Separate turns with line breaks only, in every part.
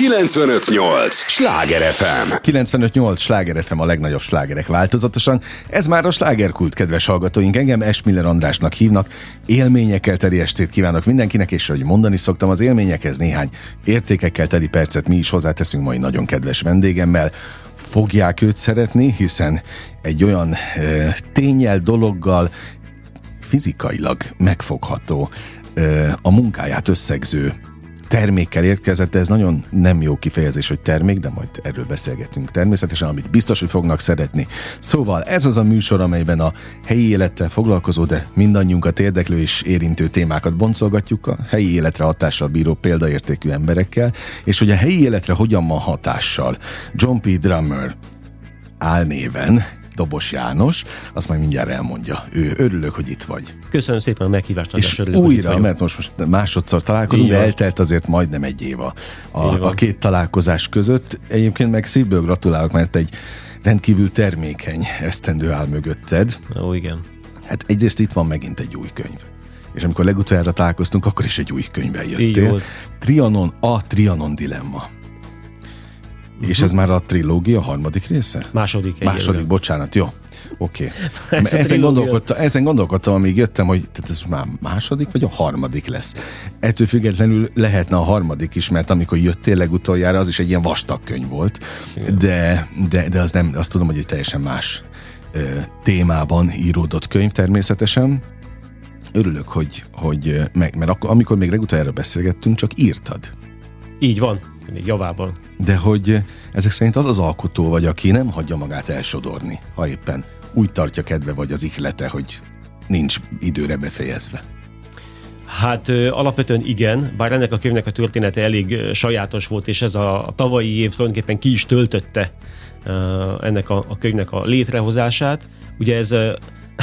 958! Sláger FM!
958! Sláger FM a legnagyobb slágerek változatosan. Ez már a slágerkult, kedves hallgatóink. Engem Esmiller Andrásnak hívnak. Élményekkel teli estét kívánok mindenkinek, és ahogy mondani szoktam, az élményekhez néhány értékekkel teli percet mi is hozzáteszünk mai nagyon kedves vendégemmel fogják őt szeretni, hiszen egy olyan e, tényel, dologgal, fizikailag megfogható, e, a munkáját összegző termékkel érkezett, ez nagyon nem jó kifejezés, hogy termék, de majd erről beszélgetünk természetesen, amit biztos, hogy fognak szeretni. Szóval ez az a műsor, amelyben a helyi élettel foglalkozó, de mindannyiunkat érdeklő és érintő témákat boncolgatjuk a helyi életre hatással bíró példaértékű emberekkel, és hogy a helyi életre hogyan van hatással. John P. Drummer álnéven Dobos János, azt majd mindjárt elmondja. Ő örülök, hogy itt vagy.
Köszönöm szépen a meghívást.
És örülök, újra, mert most, most másodszor találkozunk, de eltelt azért majdnem egy év a, a, a két találkozás között. Egyébként meg szívből gratulálok, mert egy rendkívül termékeny esztendő áll mögötted.
Ó, igen.
Hát egyrészt itt van megint egy új könyv. És amikor legutoljára találkoztunk, akkor is egy új könyvvel jöttél. Trianon, a Trianon dilemma. És mhm. ez már a trilógia harmadik része?
Második.
Második, bocsánat, jó. Oké. Okay. ezen, gondolkodtam, ezen gondolkodtam, amíg jöttem, hogy tehát ez már második vagy a harmadik lesz. Ettől függetlenül lehetne a harmadik is, mert amikor jöttél legutoljára, az is egy ilyen vastag könyv volt. De, de, de az nem, azt tudom, hogy egy teljesen más ö, témában íródott könyv természetesen. Örülök, hogy, hogy meg, mert akkor, amikor még legutoljára beszélgettünk, csak írtad.
Így van még javában.
De hogy ezek szerint az az alkotó vagy, aki nem hagyja magát elsodorni, ha éppen úgy tartja kedve vagy az ihlete, hogy nincs időre befejezve.
Hát ö, alapvetően igen, bár ennek a könyvnek a története elég ö, sajátos volt, és ez a, a tavalyi év tulajdonképpen ki is töltötte ö, ennek a, a könyvnek a létrehozását. Ugye ez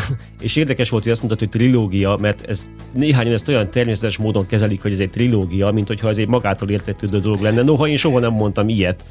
és érdekes volt, hogy azt mondtad, hogy trilógia, mert ez néhányan ezt olyan természetes módon kezelik, hogy ez egy trilógia, mint hogyha ez egy magától értetődő dolog lenne. Noha én soha nem mondtam ilyet,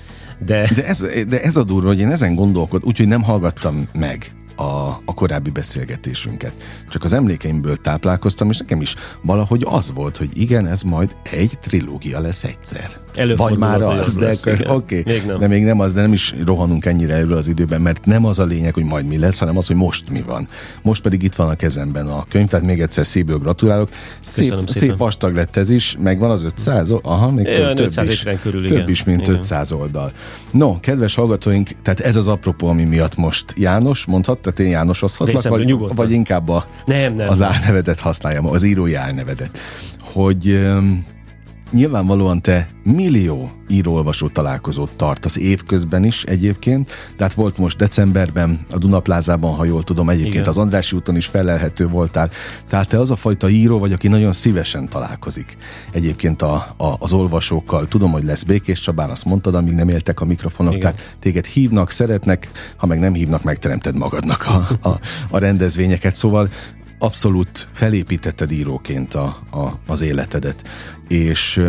de...
De ez, de ez a durva, hogy én ezen gondolkodom, úgyhogy nem hallgattam meg a, a korábbi beszélgetésünket. Csak az emlékeimből táplálkoztam, és nekem is valahogy az volt, hogy igen, ez majd egy trilógia lesz egyszer. Vagy már az, de oké, okay. de még nem az, de nem is rohanunk ennyire erről az időben, mert nem az a lényeg, hogy majd mi lesz, hanem az, hogy most mi van. Most pedig itt van a kezemben a könyv, tehát még egyszer szívből gratulálok. Szép, szép vastag lett ez is, meg van az 500, aha, még több, több is, körül, több is, mint igen. 500 oldal. No, kedves hallgatóink, tehát ez az apropó, ami miatt most János mondhat, tehát én Jánoshozhatlak, vagy, vagy inkább a,
nem, nem,
az álnevedet használjam, az írói álnevedet, hogy nyilvánvalóan te millió író-olvasó találkozót tartasz évközben is egyébként, tehát volt most decemberben a Dunaplázában, ha jól tudom, egyébként Igen. az Andrási úton is felelhető voltál, tehát te az a fajta író vagy, aki nagyon szívesen találkozik egyébként a, a, az olvasókkal. Tudom, hogy lesz Békés Csabán, azt mondtad, amíg nem éltek a mikrofonok, Igen. tehát téged hívnak, szeretnek, ha meg nem hívnak, megteremted magadnak a, a, a rendezvényeket, szóval abszolút felépítetted íróként a, a, az életedet. És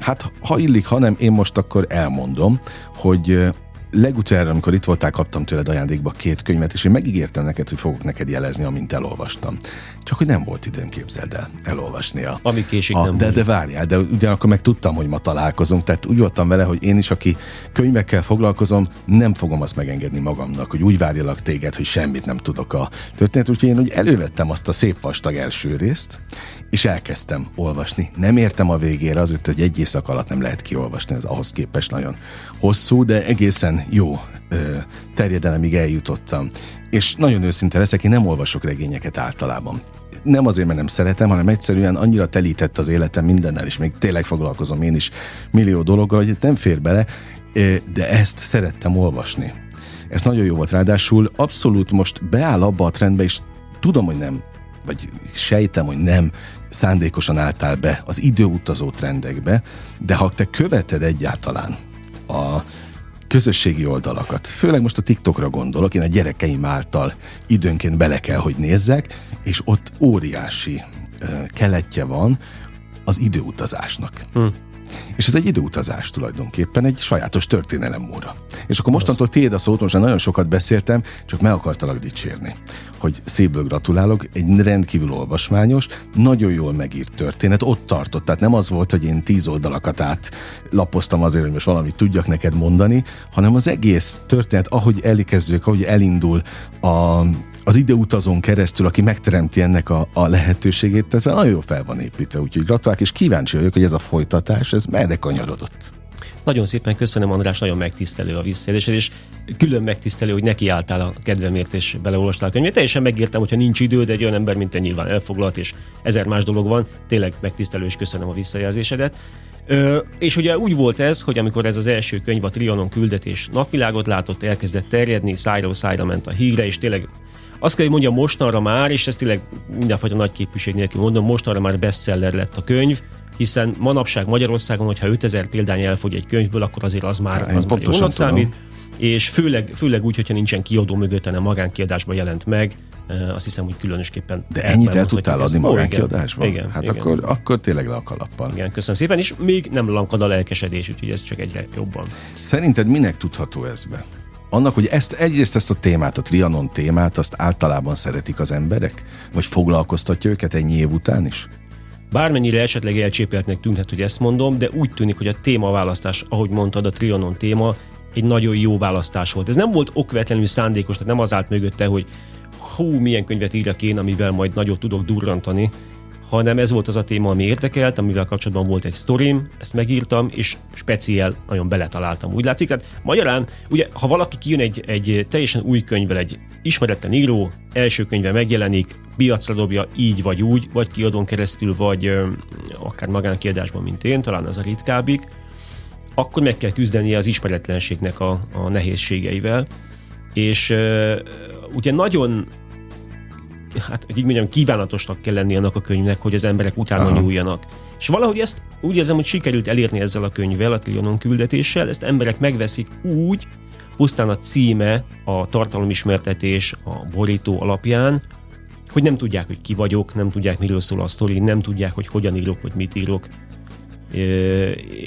hát ha illik, ha nem, én most akkor elmondom, hogy legutoljára, amikor itt voltál, kaptam tőled ajándékba két könyvet, és én megígértem neked, hogy fogok neked jelezni, amint elolvastam. Csak hogy nem volt időm, képzeld el, elolvasni a...
Ami késik a, nem
de, de várjál, de ugyanakkor meg tudtam, hogy ma találkozunk, tehát úgy voltam vele, hogy én is, aki könyvekkel foglalkozom, nem fogom azt megengedni magamnak, hogy úgy várjalak téged, hogy semmit nem tudok a történet, úgyhogy én úgy elővettem azt a szép vastag első részt, és elkezdtem olvasni. Nem értem a végére, azért, hogy egy éjszak alatt nem lehet kiolvasni, ez ahhoz képest nagyon hosszú, de egészen jó ö, terjedelemig eljutottam. És nagyon őszinte leszek, én nem olvasok regényeket általában. Nem azért, mert nem szeretem, hanem egyszerűen annyira telített az életem mindennel, és még tényleg foglalkozom én is millió dologgal, hogy nem fér bele, de ezt szerettem olvasni. Ez nagyon jó volt, ráadásul abszolút most beáll abba a trendbe, és tudom, hogy nem, vagy sejtem, hogy nem szándékosan álltál be az időutazó trendekbe, de ha te követed egyáltalán a közösségi oldalakat, főleg most a TikTokra gondolok, én a gyerekeim által időnként bele kell, hogy nézzek, és ott óriási keletje van az időutazásnak. Hm. És ez egy időutazás tulajdonképpen, egy sajátos történelemóra. És akkor mostantól tiéd a szót, most nagyon sokat beszéltem, csak meg akartalak dicsérni. Hogy szépből gratulálok, egy rendkívül olvasmányos, nagyon jól megírt történet, ott tartott. Tehát nem az volt, hogy én tíz oldalakat át lapoztam azért, hogy most valamit tudjak neked mondani, hanem az egész történet, ahogy elkezdődik, ahogy elindul a az időutazón keresztül, aki megteremti ennek a, a lehetőségét, ez nagyon jól fel van építve, úgyhogy gratulálok, és kíváncsi vagyok, hogy ez a folytatás, ez merre kanyarodott.
Nagyon szépen köszönöm, András, nagyon megtisztelő a visszaélésed, és külön megtisztelő, hogy neki álltál a kedvemért, és beleolvastál a könyvét. Teljesen megértem, hogyha nincs idő, de egy olyan ember, mint te nyilván elfoglalt, és ezer más dolog van. Tényleg megtisztelő, és köszönöm a visszajelzésedet. Ö, és ugye úgy volt ez, hogy amikor ez az első könyv, a Trianon küldetés napvilágot látott, elkezdett terjedni, szájról szájra ment a híre, és tényleg azt kell, hogy mondjam, mostanra már, és ezt tényleg mindenfajta nagy képviség nélkül mondom, mostanra már bestseller lett a könyv, hiszen manapság Magyarországon, hogyha 5000 példány elfogy egy könyvből, akkor azért az már, az már jónak számít. És főleg, főleg úgy, hogyha nincsen kiadó mögött, hanem magánkiadásban jelent meg, azt hiszem, hogy különösképpen.
De ennyit el tudtál adni magánkiadásban? Igen, hát igen. Akkor, akkor tényleg le a kalappal.
Igen, köszönöm szépen, és még nem lankad a lelkesedés, úgyhogy ez csak egyre jobban.
Szerinted minek tudható ez be? Annak, hogy ezt egyrészt ezt a témát, a Trianon témát, azt általában szeretik az emberek? Vagy foglalkoztatja őket ennyi év után is?
Bármennyire esetleg elcsépeltnek tűnhet, hogy ezt mondom, de úgy tűnik, hogy a témaválasztás, ahogy mondtad, a Trianon téma egy nagyon jó választás volt. Ez nem volt okvetlenül szándékos, tehát nem az állt mögötte, hogy hú, milyen könyvet írjak én, amivel majd nagyot tudok durrantani, hanem ez volt az a téma, ami érdekelt, amivel kapcsolatban volt egy sztorim, ezt megírtam, és speciál nagyon beletaláltam. Úgy látszik, tehát magyarán, ugye, ha valaki kijön egy, egy teljesen új könyvvel, egy ismeretlen író, első könyve megjelenik, piacra dobja így vagy úgy, vagy kiadón keresztül, vagy ö, akár magánkiadásban, mint én, talán az a ritkábbik, akkor meg kell küzdenie az ismeretlenségnek a, a nehézségeivel. És ö, ugye nagyon hát, hogy így mondjam, kívánatosnak kell lenni annak a könyvnek, hogy az emberek utána Aha. nyúljanak. És valahogy ezt úgy érzem, hogy sikerült elérni ezzel a könyvvel, a Trionon küldetéssel, ezt emberek megveszik úgy, pusztán a címe, a tartalomismertetés, a borító alapján, hogy nem tudják, hogy ki vagyok, nem tudják, miről szól a sztori, nem tudják, hogy hogyan írok, vagy mit írok.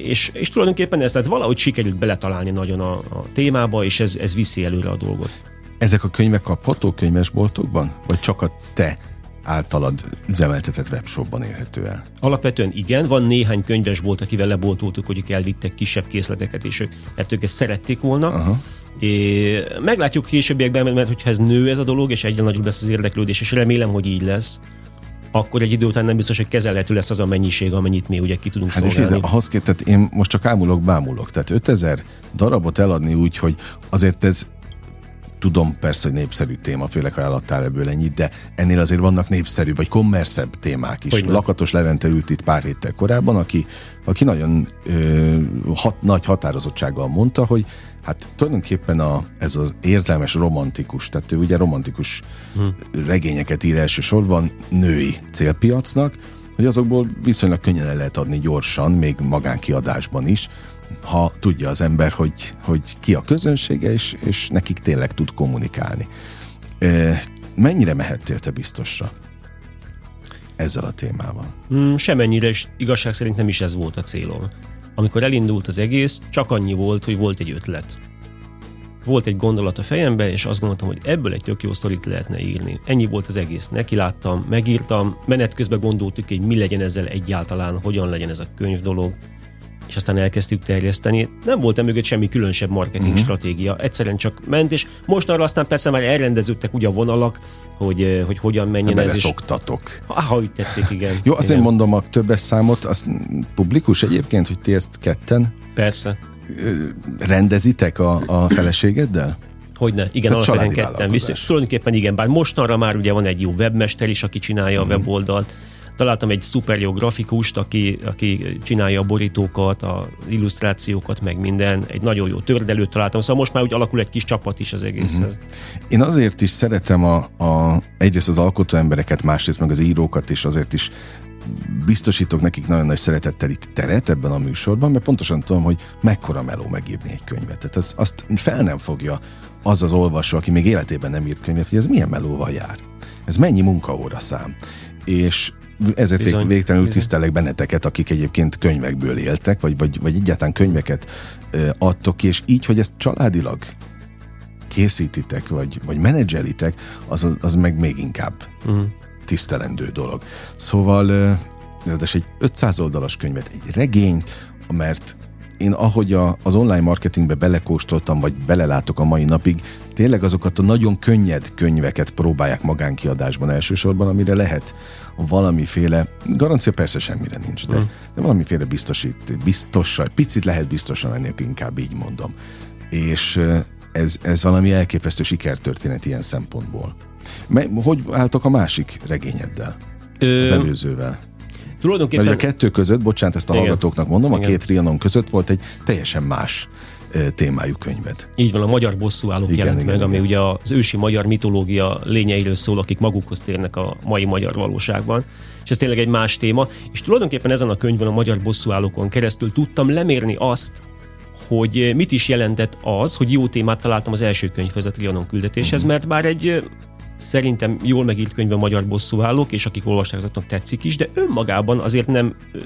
És, és tulajdonképpen ez, tehát valahogy sikerült beletalálni nagyon a, a témába, és ez, ez viszi előre a dolgot.
Ezek a könyvek kapható könyvesboltokban? Vagy csak a te általad üzemeltetett webshopban érhető el?
Alapvetően igen, van néhány könyvesbolt, akivel leboltoltuk, hogy ők elvittek kisebb készleteket, és ők, mert ők ezt szerették volna. Aha. É, meglátjuk későbbiekben, mert hogyha ez nő ez a dolog, és egyre nagyobb lesz az érdeklődés, és remélem, hogy így lesz, akkor egy idő után nem biztos, hogy kezelhető lesz az a mennyiség, amennyit mi ugye ki tudunk hát szolgálni.
De ahhoz tehát én most csak ámulok, bámulok. Tehát 5000 darabot eladni úgy, hogy azért ez Tudom persze, hogy népszerű téma, főleg ha eladtál ebből ennyit, de ennél azért vannak népszerű vagy kommerszebb témák is. Hogy Lakatos Levente ült itt pár héttel korábban, aki, aki nagyon ö, hat, nagy határozottsággal mondta, hogy hát tulajdonképpen a, ez az érzelmes romantikus, tehát ő ugye romantikus hmm. regényeket ír elsősorban női célpiacnak, hogy azokból viszonylag könnyen el lehet adni gyorsan, még magánkiadásban is, ha tudja az ember, hogy, hogy ki a közönsége, és, és nekik tényleg tud kommunikálni. Mennyire mehettél te biztosra ezzel a témával?
Mm, semennyire, és igazság szerint nem is ez volt a célom. Amikor elindult az egész, csak annyi volt, hogy volt egy ötlet. Volt egy gondolat a fejembe, és azt gondoltam, hogy ebből egy tök jó sztorit lehetne írni. Ennyi volt az egész. Neki láttam, megírtam, menet közben gondoltuk, hogy mi legyen ezzel egyáltalán, hogyan legyen ez a könyv dolog és aztán elkezdtük terjeszteni. Nem volt mögött semmi különösebb marketing uh-huh. stratégia, egyszerűen csak ment, és most arra aztán persze már elrendeződtek ugye a vonalak, hogy, eh, hogy hogyan menjen
ez. szoktatok.
Ha, ha úgy tetszik, igen.
Jó, azért igen. mondom a többes számot, az publikus egyébként, hogy ti ezt ketten
Persze.
rendezitek a, a feleségeddel?
Hogyne, igen, Tehát alapvetően ketten. Viszont tulajdonképpen igen, bár mostanra már ugye van egy jó webmester is, aki csinálja uh-huh. a mhm. weboldalt, Találtam egy szuper jó grafikust, aki, aki csinálja a borítókat, a illusztrációkat, meg minden. Egy nagyon jó tördelőt találtam, szóval most már úgy alakul egy kis csapat is az egészhez. Uh-huh.
Én azért is szeretem a, a, egyrészt az alkotó embereket, másrészt meg az írókat is, azért is biztosítok nekik nagyon nagy szeretettel itt teret ebben a műsorban, mert pontosan tudom, hogy mekkora meló megírni egy könyvet. Tehát azt, azt fel nem fogja az az olvasó, aki még életében nem írt könyvet, hogy ez milyen melóval jár. Ez mennyi munkaóra szám. És ezért bizony, végtelenül bizony. tisztelek benneteket, akik egyébként könyvekből éltek, vagy, vagy, vagy egyáltalán könyveket ö, adtok ki, és így, hogy ezt családilag készítitek, vagy, vagy menedzselitek, az, az meg még inkább uh-huh. tisztelendő dolog. Szóval, ráadásul egy 500 oldalas könyvet, egy regény, mert én ahogy a, az online marketingbe belekóstoltam, vagy belelátok a mai napig, tényleg azokat a nagyon könnyed könyveket próbálják magánkiadásban elsősorban, amire lehet valamiféle, garancia persze semmire nincs, de, mm. de valamiféle biztosít, biztosan, picit lehet biztosan lenni, inkább így mondom. És ez, ez valami elképesztő sikertörténet ilyen szempontból. Hogy álltok a másik regényeddel? Ö... Az előzővel? Tulajdonképpen... Mert a kettő között, bocsánat, ezt a Igen. hallgatóknak mondom, Igen. a két Trianon között volt egy teljesen más témájú könyved.
Így van, a magyar bosszúállók igen, jelent igen, meg, igen. ami ugye az ősi magyar mitológia lényeiről szól, akik magukhoz térnek a mai magyar valóságban. És ez tényleg egy más téma. És tulajdonképpen ezen a könyvön, a magyar bosszúállókon keresztül tudtam lemérni azt, hogy mit is jelentett az, hogy jó témát találtam az első könyvhez, a Trianon küldetéshez, uh-huh. mert bár egy szerintem jól megírt könyv a magyar bosszúállók, és akik olvasták, azoknak tetszik is, de önmagában azért nem ö,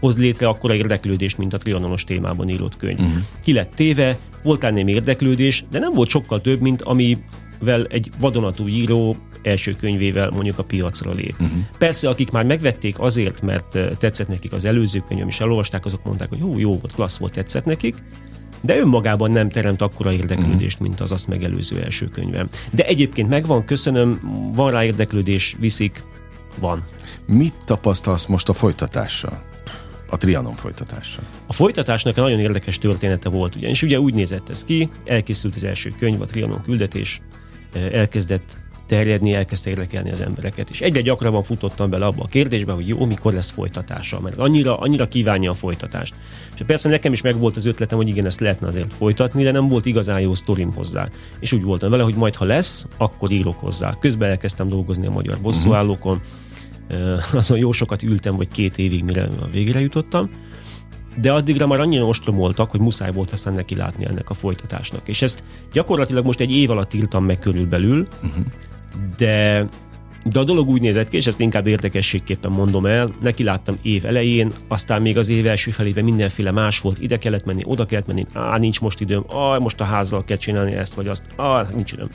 hoz létre akkora érdeklődést, mint a trianonos témában írott könyv. Uh-huh. Ki lett téve, volt némi érdeklődés, de nem volt sokkal több, mint amivel egy vadonatú író első könyvével mondjuk a piacra lép. Uh-huh. Persze, akik már megvették azért, mert tetszett nekik az előző könyv, és elolvasták, azok mondták, hogy jó, jó volt, klassz volt, tetszett nekik, de önmagában nem teremt akkora érdeklődést, mm. mint az azt megelőző első könyvem. De egyébként megvan, köszönöm, van rá érdeklődés, viszik, van.
Mit tapasztalsz most a folytatással? A Trianon folytatással.
A folytatásnak egy nagyon érdekes története volt, ugyanis ugye úgy nézett ez ki, elkészült az első könyv, a Trianon küldetés, elkezdett terjedni, elkezdte érdekelni az embereket. És egyre gyakrabban futottam bele abba a kérdésbe, hogy jó, mikor lesz folytatása, mert annyira, annyira kívánja a folytatást. És persze nekem is megvolt az ötletem, hogy igen, ezt lehetne azért folytatni, de nem volt igazán jó sztorim hozzá. És úgy voltam vele, hogy majd ha lesz, akkor írok hozzá. Közben elkezdtem dolgozni a magyar bosszúállókon, uh-huh. azon jó sokat ültem, vagy két évig, mire a végére jutottam de addigra már annyira ostromoltak, hogy muszáj volt aztán neki látni ennek a folytatásnak. És ezt gyakorlatilag most egy év alatt írtam meg körülbelül, uh-huh de de a dolog úgy nézett ki, és ezt inkább érdekességképpen mondom el, neki láttam év elején, aztán még az év első felében mindenféle más volt, ide kellett menni, oda kellett menni, á, nincs most időm, á, most a házzal kell csinálni ezt vagy azt, á, nincs időm.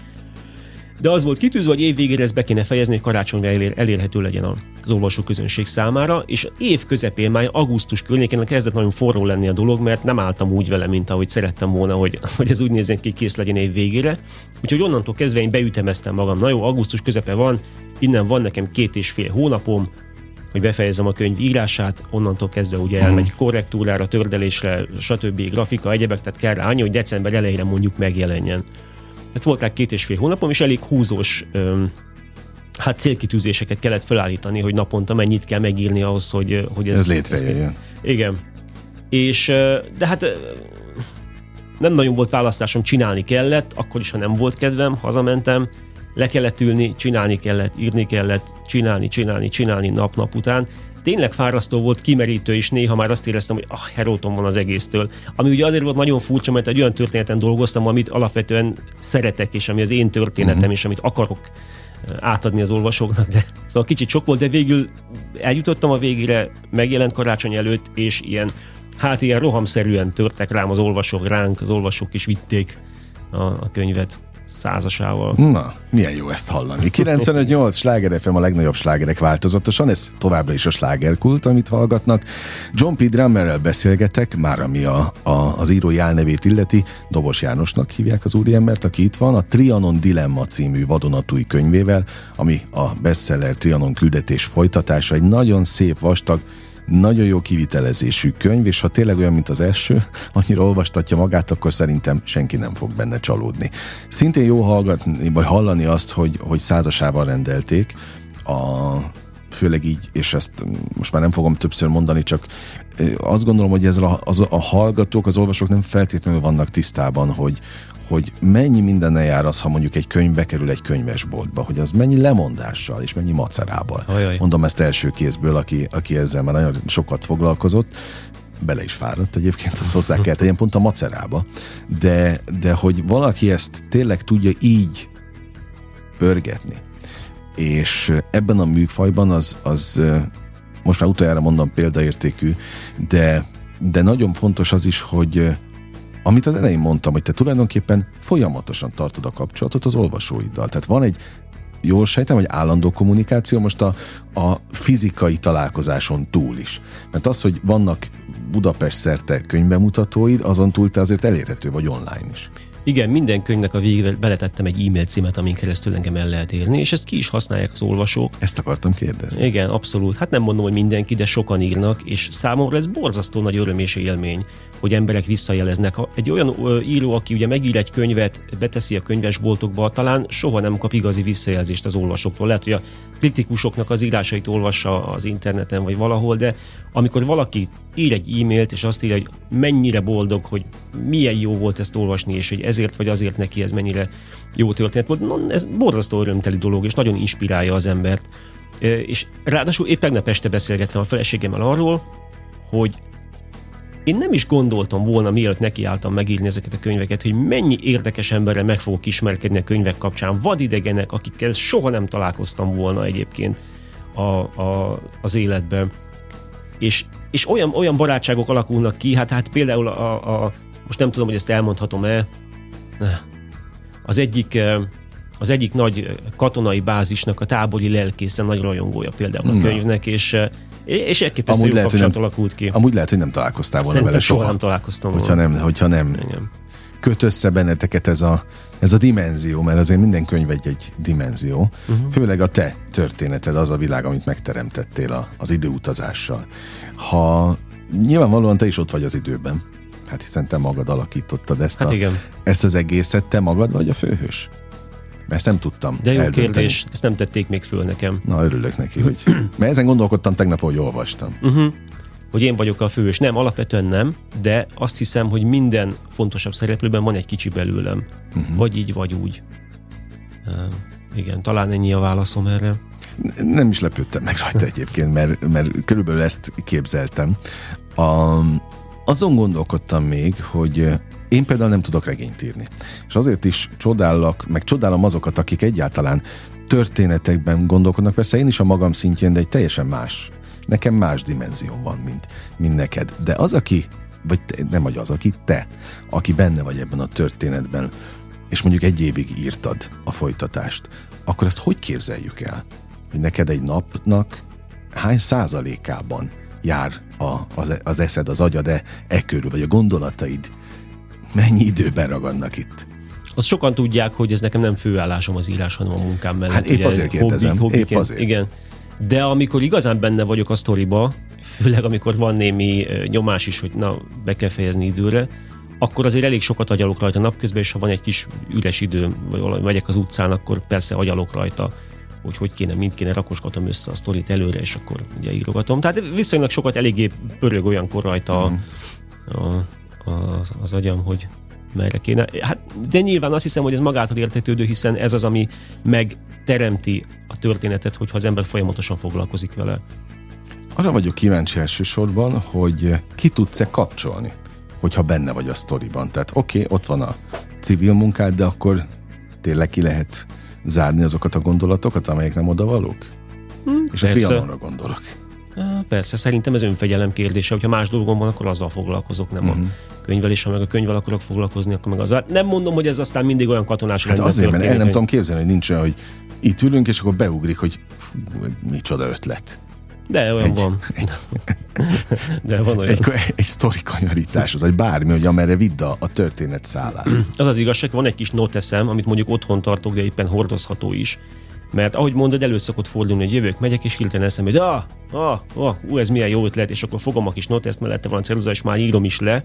De az volt kitűzve, hogy év végére ezt be kéne fejezni, hogy karácsonyra elér, elérhető legyen az olvasó közönség számára, és év közepén, már augusztus környékén kezdett nagyon forró lenni a dolog, mert nem álltam úgy vele, mint ahogy szerettem volna, hogy, hogy ez úgy nézzen ki, kész legyen év végére. Úgyhogy onnantól kezdve én beütemeztem magam. Na jó, augusztus közepe van, innen van nekem két és fél hónapom, hogy befejezem a könyv írását, onnantól kezdve ugye mhm. elmegy korrektúrára, tördelésre, stb. grafika, egyebek, tehát kell rá hogy december elejére mondjuk megjelenjen. Tehát volt rá két és fél hónapom, és elég húzós öm, hát célkitűzéseket kellett felállítani, hogy naponta mennyit kell megírni ahhoz, hogy, hogy
ez, ez létrejöjjön.
Igen. És, de hát nem nagyon volt választásom, csinálni kellett, akkor is, ha nem volt kedvem, hazamentem, le kellett ülni, csinálni kellett, írni kellett, csinálni, csinálni, csinálni nap-nap után, tényleg fárasztó volt, kimerítő, és néha már azt éreztem, hogy ah, heróton van az egésztől. Ami ugye azért volt nagyon furcsa, mert egy olyan történeten dolgoztam, amit alapvetően szeretek, és ami az én történetem, uh-huh. és amit akarok eh, átadni az olvasóknak, de szóval kicsit sok volt, de végül eljutottam a végére, megjelent karácsony előtt, és ilyen, hát ilyen rohamszerűen törtek rám az olvasók, ránk az olvasók is vitték a, a könyvet százasával.
Na, milyen jó ezt hallani. 95-8 sláger FM a legnagyobb slágerek változatosan, ez továbbra is a slágerkult, amit hallgatnak. John P. Drummerrel beszélgetek, már ami a, a, az írói álnevét illeti, Dobos Jánosnak hívják az úriembert, aki itt van, a Trianon Dilemma című vadonatúj könyvével, ami a bestseller Trianon küldetés folytatása, egy nagyon szép, vastag, nagyon jó kivitelezésű könyv, és ha tényleg olyan, mint az első, annyira olvastatja magát, akkor szerintem senki nem fog benne csalódni. Szintén jó hallgatni, vagy hallani azt, hogy, hogy százasával rendelték a főleg így, és ezt most már nem fogom többször mondani, csak azt gondolom, hogy ezzel a, az, a hallgatók, az olvasók nem feltétlenül vannak tisztában, hogy, hogy mennyi mindenne jár az, ha mondjuk egy könyv bekerül egy könyvesboltba, hogy az mennyi lemondással és mennyi macerával. Ajaj. Mondom ezt első kézből, aki, aki ezzel már nagyon sokat foglalkozott, bele is fáradt egyébként, az hozzá kell tegyen pont a macerába, de, de hogy valaki ezt tényleg tudja így pörgetni, és ebben a műfajban az, az most már utoljára mondom példaértékű, de, de nagyon fontos az is, hogy amit az elején mondtam, hogy te tulajdonképpen folyamatosan tartod a kapcsolatot az olvasóiddal. Tehát van egy jól sejtem, hogy állandó kommunikáció most a, a fizikai találkozáson túl is. Mert az, hogy vannak Budapest szerte könyvbemutatóid, azon túl te azért elérhető vagy online is.
Igen, minden könyvnek a végével beletettem egy e-mail címet, amin keresztül engem el lehet érni, és ezt ki is használják az olvasók.
Ezt akartam kérdezni.
Igen, abszolút. Hát nem mondom, hogy mindenki, de sokan írnak, és számomra ez borzasztó nagy öröm és élmény, hogy emberek visszajeleznek. Egy olyan író, aki ugye megír egy könyvet, beteszi a könyvesboltokba, talán soha nem kap igazi visszajelzést az olvasóktól. Lehet, hogy a kritikusoknak az írásait olvassa az interneten vagy valahol, de amikor valaki ír egy e-mailt, és azt írja, hogy mennyire boldog, hogy milyen jó volt ezt olvasni, és hogy ezért vagy azért neki ez mennyire jó történet volt, no, ez borzasztó örömteli dolog, és nagyon inspirálja az embert. És ráadásul épp tegnap este beszélgettem a feleségemmel arról, hogy én nem is gondoltam volna, mielőtt nekiálltam megírni ezeket a könyveket, hogy mennyi érdekes emberrel meg fogok ismerkedni a könyvek kapcsán. Vadidegenek, akikkel soha nem találkoztam volna egyébként a, a, az életben. És, és olyan, olyan barátságok alakulnak ki, hát, hát például a, a, most nem tudom, hogy ezt elmondhatom-e, az egyik az egyik nagy katonai bázisnak a tábori lelkészen nagy rajongója például a könyvnek, és és elképesztő amúgy jó lehet, kapcsolat nem, alakult ki.
Amúgy lehet, hogy nem találkoztál volna
Szerintem
vele
soha. soha nem találkoztam
hogyha volna. Nem, hogyha nem Igen. Köt össze benneteket ez a, ez a dimenzió, mert azért minden könyv egy, egy dimenzió. Uh-huh. Főleg a te történeted, az a világ, amit megteremtettél a, az időutazással. Ha nyilvánvalóan te is ott vagy az időben, hát hiszen te magad alakítottad ezt, hát a, igen. ezt az egészet, te magad vagy a főhős? Ezt nem tudtam
De jó eldönteni. kérdés, ezt nem tették még föl nekem.
Na, örülök neki, hogy... Mert ezen gondolkodtam tegnap, hogy olvastam.
Uh-huh. Hogy én vagyok a fős. Nem, alapvetően nem, de azt hiszem, hogy minden fontosabb szereplőben van egy kicsi belőlem. Uh-huh. Vagy így, vagy úgy. Uh, igen, talán ennyi a válaszom erre.
Nem is lepődtem meg rajta egyébként, mert, mert körülbelül ezt képzeltem. A, azon gondolkodtam még, hogy én például nem tudok regényt írni. És azért is csodálok, meg csodálom azokat, akik egyáltalán történetekben gondolkodnak. Persze én is a magam szintjén, de egy teljesen más. Nekem más dimenzió van, mint, mint neked. De az, aki, vagy te, nem vagy az, aki te, aki benne vagy ebben a történetben, és mondjuk egy évig írtad a folytatást, akkor ezt hogy képzeljük el? Hogy neked egy napnak hány százalékában jár a, az, az eszed, az agyad e, e körül, vagy a gondolataid mennyi időben ragadnak itt?
Azt sokan tudják, hogy ez nekem nem főállásom az írás, hanem a munkám mellett.
Hát épp ugye, azért kérdezem. Hobbi, épp azért.
Igen. De amikor igazán benne vagyok a sztoriba, főleg amikor van némi nyomás is, hogy na, be kell fejezni időre, akkor azért elég sokat agyalok rajta napközben, és ha van egy kis üres idő, vagy valami megyek az utcán, akkor persze agyalok rajta, hogy hogy kéne, mind kéne rakoskatom össze a sztorit előre, és akkor ugye írogatom. Tehát viszonylag sokat eléggé pörög olyankor rajta mm. a, a, az, az agyam, hogy merre kéne. Hát, de nyilván azt hiszem, hogy ez magától értetődő, hiszen ez az, ami megteremti a történetet, hogyha az ember folyamatosan foglalkozik vele.
Arra vagyok kíváncsi elsősorban, hogy ki tudsz-e kapcsolni, hogyha benne vagy a sztoriban. Tehát oké, okay, ott van a civil munkád, de akkor tényleg ki lehet zárni azokat a gondolatokat, amelyek nem odavalók? Hmm, És persze. a trianonra gondolok.
Persze, szerintem ez önfegyelem kérdése. Hogyha más dolgom van, akkor azzal foglalkozok, nem uh-huh. a mhm. könyvvel, és ha meg a könyvvel akarok foglalkozni, akkor meg azzal. Nem mondom, hogy ez aztán mindig olyan katonás
Hát azért, mert el nem hogy... tudom képzelni, hogy nincs olyan, hogy itt ülünk, és akkor beugrik, hogy fú, micsoda ötlet.
De olyan egy, van. Egy, De van olyan.
Egy, egy sztori kanyarítás, az egy bármi, hogy amerre vidd a, a történet szállát.
Az az igazság, van egy kis noteszem, amit mondjuk otthon tartok, de éppen hordozható is mert ahogy mondod, elő szokott fordulni, hogy jövök, megyek, és hirtelen eszembe, hogy ah, ah, ah, ú, ez milyen jó ötlet, és akkor fogom a kis noteszt, mellette van a ceruza, és már írom is le,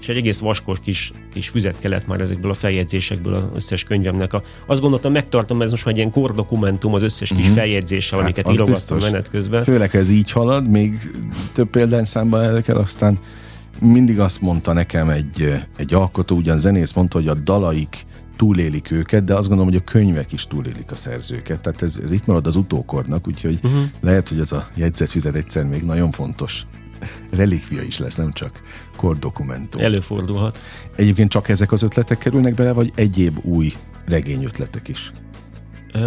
és egy egész vaskos kis, kis füzet kellett már ezekből a feljegyzésekből az összes könyvemnek. A, azt gondoltam, megtartom, ez most már egy ilyen kordokumentum az összes kis mm-hmm. feljegyzéssel, hát amiket írogattam menet közben.
Főleg, ez így halad, még több példányszámban el aztán mindig azt mondta nekem egy, egy alkotó, ugyan zenész mondta, hogy a dalaik túlélik őket, de azt gondolom, hogy a könyvek is túlélik a szerzőket. Tehát ez, ez itt marad az utókornak, úgyhogy uh-huh. lehet, hogy ez a jegyzetfüzet egyszer még nagyon fontos relikvia is lesz, nem csak kordokumentum.
Előfordulhat.
Egyébként csak ezek az ötletek kerülnek bele, vagy egyéb új regényötletek is?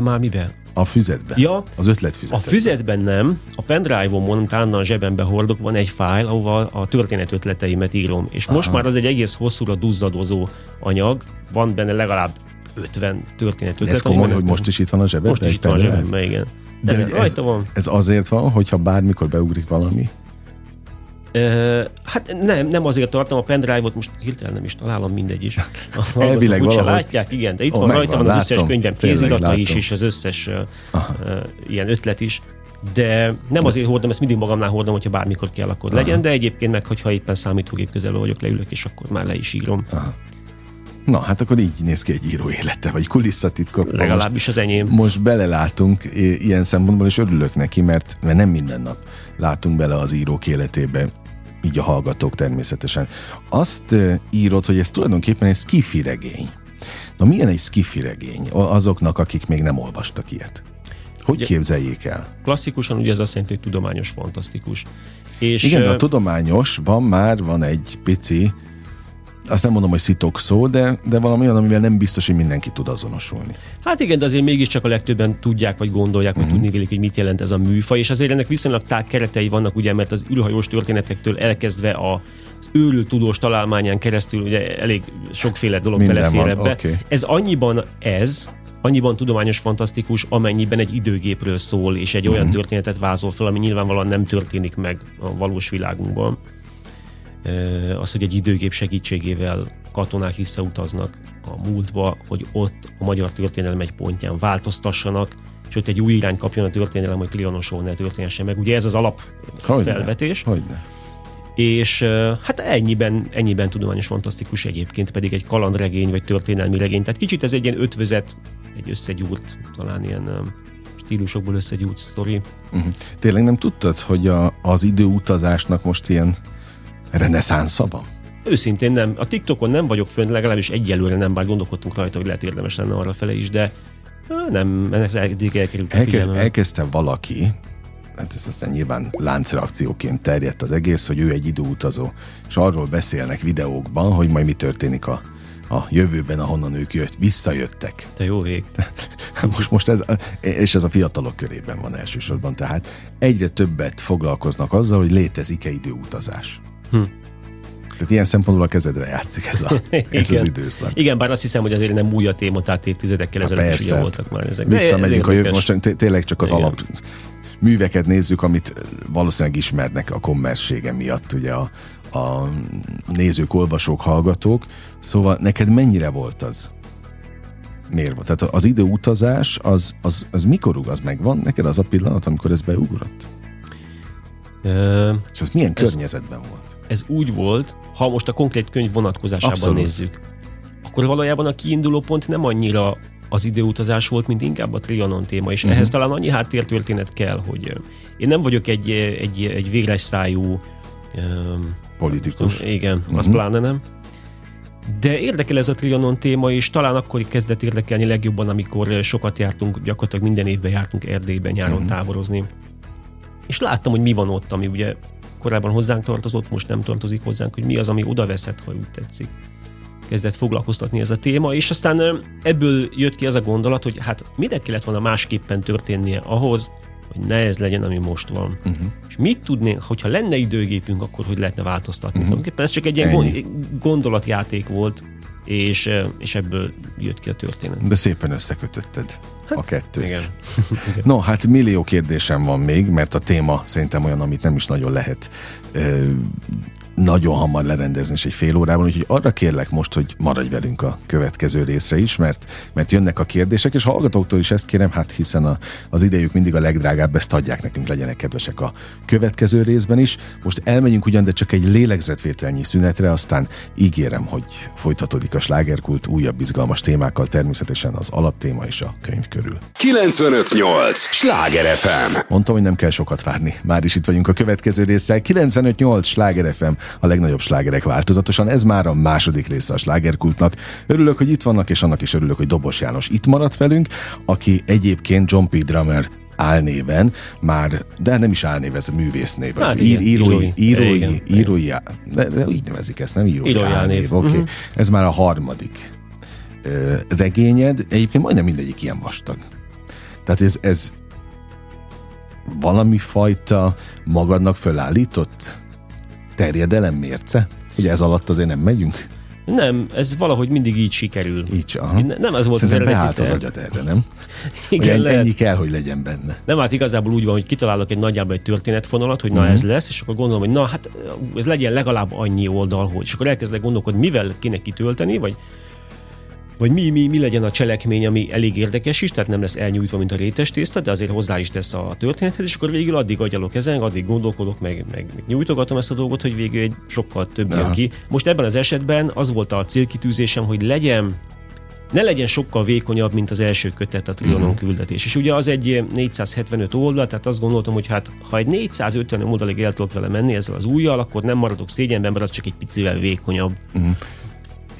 Már miben?
A füzetben?
Ja,
az ötletfüzetben.
A füzetben nem, a pendrive-omon, talán a zsebembe hordok, van egy fájl, ahova a történet ötleteimet írom. És most Aha. már az egy egész hosszúra duzzadozó anyag, van benne legalább 50 történet ötlet.
Ez komoly, hogy most is itt van a zsebemben?
Most is itt van a zsebemben, igen.
De, De ez, van. ez azért van, hogyha bármikor beugrik valami?
Hát nem, nem azért tartom a pendrive-ot, most hirtelen nem is találom, mindegy is.
Elvileg valahogy.
látják, igen, de itt oh, van rajta van az összes könyvem, kézirata is, és az összes uh, ilyen ötlet is. De nem azért hordom, ezt mindig magamnál hordom, hogyha bármikor kell, akkor Aha. legyen, de egyébként meg, hogyha éppen számítógép közel vagyok, leülök, és akkor már le is írom. Aha.
Na, hát akkor így néz ki egy író élete, vagy kulisszatitkok.
Legalábbis az enyém.
Most belelátunk ilyen szempontból, és örülök neki, mert, mert nem minden nap látunk bele az írók életébe, így a hallgatók természetesen. Azt írod, hogy ez tulajdonképpen egy skifi regény. Na milyen egy skifi regény azoknak, akik még nem olvastak ilyet? Hogy ugye, képzeljék el?
Klasszikusan ugye ez azt jelenti, hogy tudományos, fantasztikus.
És, Igen, de a tudományosban már van egy pici azt nem mondom, hogy szitok szó, de, de valami olyan, amivel nem biztos, hogy mindenki tud azonosulni.
Hát igen, de azért mégiscsak a legtöbben tudják, vagy gondolják, vagy uh-huh. tudni vélik, hogy mit jelent ez a műfaj, és azért ennek viszonylag tág keretei vannak, ugye, mert az űrhajós történetektől elkezdve a az őrült tudós találmányán keresztül ugye elég sokféle dolog Minden belefér ebbe. Okay. Ez annyiban ez, annyiban tudományos fantasztikus, amennyiben egy időgépről szól, és egy olyan uh-huh. történetet vázol fel, ami nyilvánvalóan nem történik meg a valós világunkban az, hogy egy időgép segítségével katonák visszautaznak a múltba, hogy ott a magyar történelem egy pontján változtassanak, és ott egy új irány kapjon a történelem, hogy Trianosról ne történhessen meg. Ugye ez az alap Hogyne. felvetés.
Hogyne.
És hát ennyiben, ennyiben tudományos fantasztikus egyébként, pedig egy kalandregény vagy történelmi regény. Tehát kicsit ez egy ilyen ötvözet, egy összegyúrt, talán ilyen stílusokból összegyúrt sztori.
Uh-huh. Tényleg nem tudtad, hogy a, az időutazásnak most ilyen reneszánsza van?
Őszintén nem. A TikTokon nem vagyok fönn, legalábbis egyelőre nem, bár gondolkodtunk rajta, hogy lehet érdemes lenne arra fele is, de nem, ennek eddig elkerült a
Elke, Elkezdte valaki, hát ez aztán nyilván láncreakcióként terjedt az egész, hogy ő egy időutazó, és arról beszélnek videókban, hogy majd mi történik a, a jövőben, ahonnan ők jött, visszajöttek.
Te jó vég.
Most, most ez, és ez a fiatalok körében van elsősorban, tehát egyre többet foglalkoznak azzal, hogy létezik-e időutazás. Hm. Tehát ilyen szempontból a kezedre játszik ez, a, ez az időszak.
Igen, bár azt hiszem, hogy azért nem új a téma, tehát évtizedekkel hát ezelőtt is voltak már ezek.
Visszamegyünk jövő, most tényleg csak az Igen. alap műveket nézzük, amit valószínűleg ismernek a kommersége miatt, ugye a, a nézők, olvasók, hallgatók. Szóval neked mennyire volt az? Miért volt? Tehát az időutazás, az, az, az mikor ugaz megvan neked az a pillanat, amikor ez beugrott? Uh, És az milyen ez, környezetben volt?
Ez úgy volt, ha most a konkrét könyv vonatkozásában Abszolút. nézzük, akkor valójában a kiinduló pont nem annyira az időutazás volt, mint inkább a Trianon téma, és uh-huh. ehhez talán annyi háttértörténet kell, hogy én nem vagyok egy, egy, egy végres szájú
um, politikus.
Igen, uh-huh. az pláne nem. De érdekel ez a Trianon téma, és talán akkor kezdett érdekelni legjobban, amikor sokat jártunk, gyakorlatilag minden évben jártunk Erdélyben nyáron uh-huh. táborozni. És láttam, hogy mi van ott, ami ugye korábban hozzánk tartozott, most nem tartozik hozzánk, hogy mi az, ami oda veszett, ha úgy tetszik. Kezdett foglalkoztatni ez a téma, és aztán ebből jött ki az a gondolat, hogy hát minek kellett volna másképpen történnie ahhoz, hogy ne ez legyen, ami most van. Uh-huh. És mit tudnénk, hogyha lenne időgépünk, akkor hogy lehetne változtatni? Uh-huh. Ez csak egy ilyen gondolatjáték volt, és, és ebből jött ki a történet.
De szépen összekötötted hát, a kettőt. Igen. no, hát millió kérdésem van még, mert a téma szerintem olyan, amit nem is nagyon lehet nagyon hamar lerendezni, és egy fél órában, úgyhogy arra kérlek most, hogy maradj velünk a következő részre is, mert, mert jönnek a kérdések, és hallgatóktól is ezt kérem, hát hiszen a, az idejük mindig a legdrágább, ezt adják nekünk, legyenek kedvesek a következő részben is. Most elmegyünk ugyan, de csak egy lélegzetvételnyi szünetre, aztán ígérem, hogy folytatódik a slágerkult újabb izgalmas témákkal, természetesen az alaptéma és a könyv körül.
958! Sláger FM!
Mondtam, hogy nem kell sokat várni. Már is itt vagyunk a következő résszel. 958! Sláger FM! A legnagyobb slágerek változatosan. Ez már a második része a slágerkultnak. Örülök, hogy itt vannak, és annak is örülök, hogy Dobos János itt maradt velünk, aki egyébként John P. Drummer álnéven, már, de nem is álnév, ez a művésznév. Hát, ír, írói, írói, írói, írói, de, de így nevezik ezt, nem írói, írói álnév. Oké, okay. uh-huh. ez már a harmadik uh, regényed, egyébként majdnem mindegyik ilyen vastag. Tehát ez, ez valami fajta magadnak fölállított terjedelem mérce? Ugye ez alatt azért nem megyünk?
Nem, ez valahogy mindig így sikerül.
Így, aha.
Nem ez volt
Szerintem az eredeti az agyad erre, nem?
Igen,
ennyi, ennyi kell, hogy legyen benne.
Nem, hát igazából úgy van, hogy kitalálok egy nagyjából egy történetfonalat, hogy na uh-huh. ez lesz, és akkor gondolom, hogy na hát ez legyen legalább annyi oldal, hogy. És akkor elkezdek gondolkodni, mivel kéne kitölteni, vagy vagy mi, mi, mi legyen a cselekmény, ami elég érdekes is, tehát nem lesz elnyújtva, mint a rétes tészta, de azért hozzá is tesz a történethez, és akkor végül addig agyalok ezen, addig gondolkodok, meg, meg, meg nyújtogatom ezt a dolgot, hogy végül egy sokkal több jön ki. Most ebben az esetben az volt a célkitűzésem, hogy legyen ne legyen sokkal vékonyabb, mint az első kötet a Trionon uh-huh. küldetés. És ugye az egy 475 oldal, tehát azt gondoltam, hogy hát ha egy 450 oldalig el tudok vele menni ezzel az újjal, akkor nem maradok szégyenben, mert az csak egy picivel vékonyabb. Uh-huh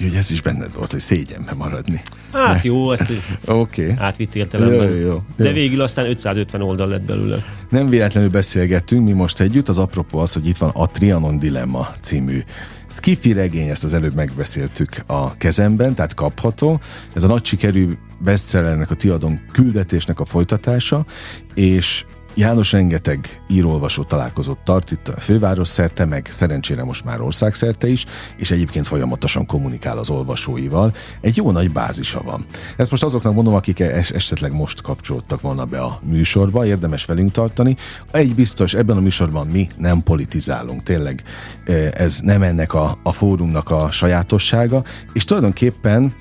hogy ez is benned volt, hogy szégyenbe maradni.
Hát Mert... jó, ezt okay. átvitt értelemben. Jó, jó, jó. De végül aztán 550 oldal lett belőle.
Nem véletlenül beszélgettünk mi most együtt, az apropó az, hogy itt van a Trianon Dilemma című Skifi regény, ezt az előbb megbeszéltük a kezemben, tehát kapható. Ez a nagy sikerű bestsellernek, a Tiadon küldetésnek a folytatása, és János rengeteg írólvasó találkozót tart itt a főváros szerte, meg szerencsére most már országszerte is, és egyébként folyamatosan kommunikál az olvasóival. Egy jó nagy bázisa van. Ezt most azoknak mondom, akik es- esetleg most kapcsolódtak volna be a műsorba, érdemes velünk tartani. Egy biztos, ebben a műsorban mi nem politizálunk, tényleg e, ez nem ennek a, a fórumnak a sajátossága, és tulajdonképpen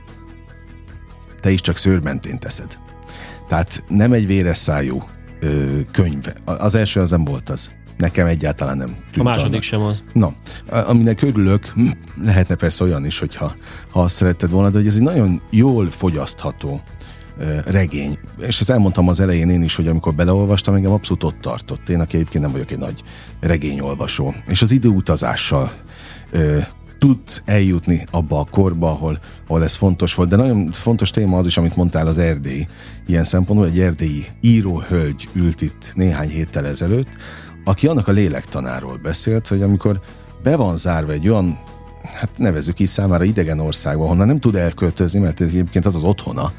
te is csak szőrmentén teszed. Tehát nem egy véres szájú ö, könyv. Az első az nem volt az. Nekem egyáltalán nem tűnt.
A második annak. sem az.
Na, aminek örülök, hm, lehetne persze olyan is, hogyha ha azt szeretted volna, de hogy ez egy nagyon jól fogyasztható regény. És ezt elmondtam az elején én is, hogy amikor beleolvastam, engem abszolút ott tartott. Én, aki egyébként nem vagyok egy nagy regényolvasó. És az időutazással tud eljutni abba a korba, ahol, ahol ez fontos volt. De nagyon fontos téma az is, amit mondtál az erdély. Ilyen szempontból egy erdélyi íróhölgy ült itt néhány héttel ezelőtt, aki annak a lélektanáról beszélt, hogy amikor be van zárva egy olyan, hát nevezük is számára idegen országba, honnan nem tud elköltözni, mert egyébként az az otthona,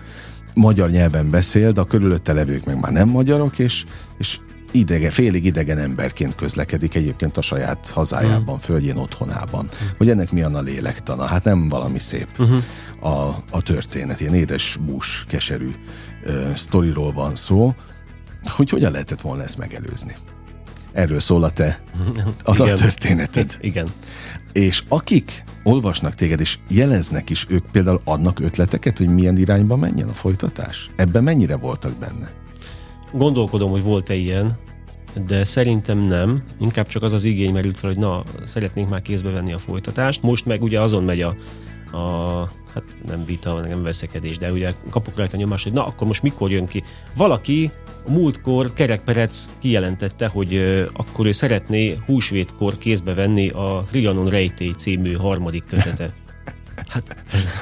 magyar nyelven beszél, de a körülötte levők meg már nem magyarok, és, és idegen, félig idegen emberként közlekedik egyébként a saját hazájában, mm. földjén, otthonában. Mm. Hogy ennek milyen a lélektana? Hát nem valami szép uh-huh. a, a történet, ilyen édes, bús, keserű uh, sztoriról van szó, hogy hogyan lehetett volna ezt megelőzni. Erről szól a te a, a történeted.
Igen.
És akik olvasnak téged, és jeleznek is, ők például adnak ötleteket, hogy milyen irányba menjen a folytatás? Ebben mennyire voltak benne?
Gondolkodom, hogy volt-e ilyen, de szerintem nem. Inkább csak az az igény merült fel, hogy na, szeretnénk már kézbe venni a folytatást. Most meg ugye azon megy a, a hát nem vita, nem veszekedés, de ugye kapok rajta nyomást, hogy na, akkor most mikor jön ki. Valaki a múltkor Kerekperec kijelentette, hogy uh, akkor ő szeretné húsvétkor kézbe venni a Trianon Rejtély című harmadik kötete.
Hát,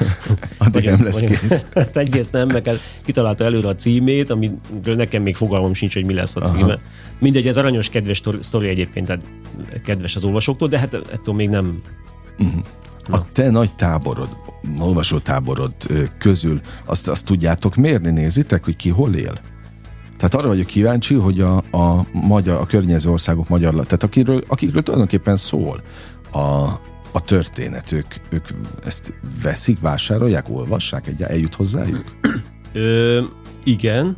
Addig nem lesz kész.
Hát egyrészt nem, meg kitalálta előre a címét, amiről nekem még fogalmam sincs, hogy mi lesz a címe. Aha. Mindegy, ez aranyos, kedves sztori egyébként, tehát kedves az olvasóktól, de hát ettől még nem...
Uh-huh. A te nagy táborod, olvasó táborod közül azt, azt tudjátok mérni, nézitek, hogy ki hol él? Tehát arra vagyok kíváncsi, hogy a, a, magyar, a környező országok magyar, tehát akikről, akikről tulajdonképpen szól a, a történet? Ők, ők ezt veszik, vásárolják, olvassák, egy eljut hozzájuk?
Ö, igen,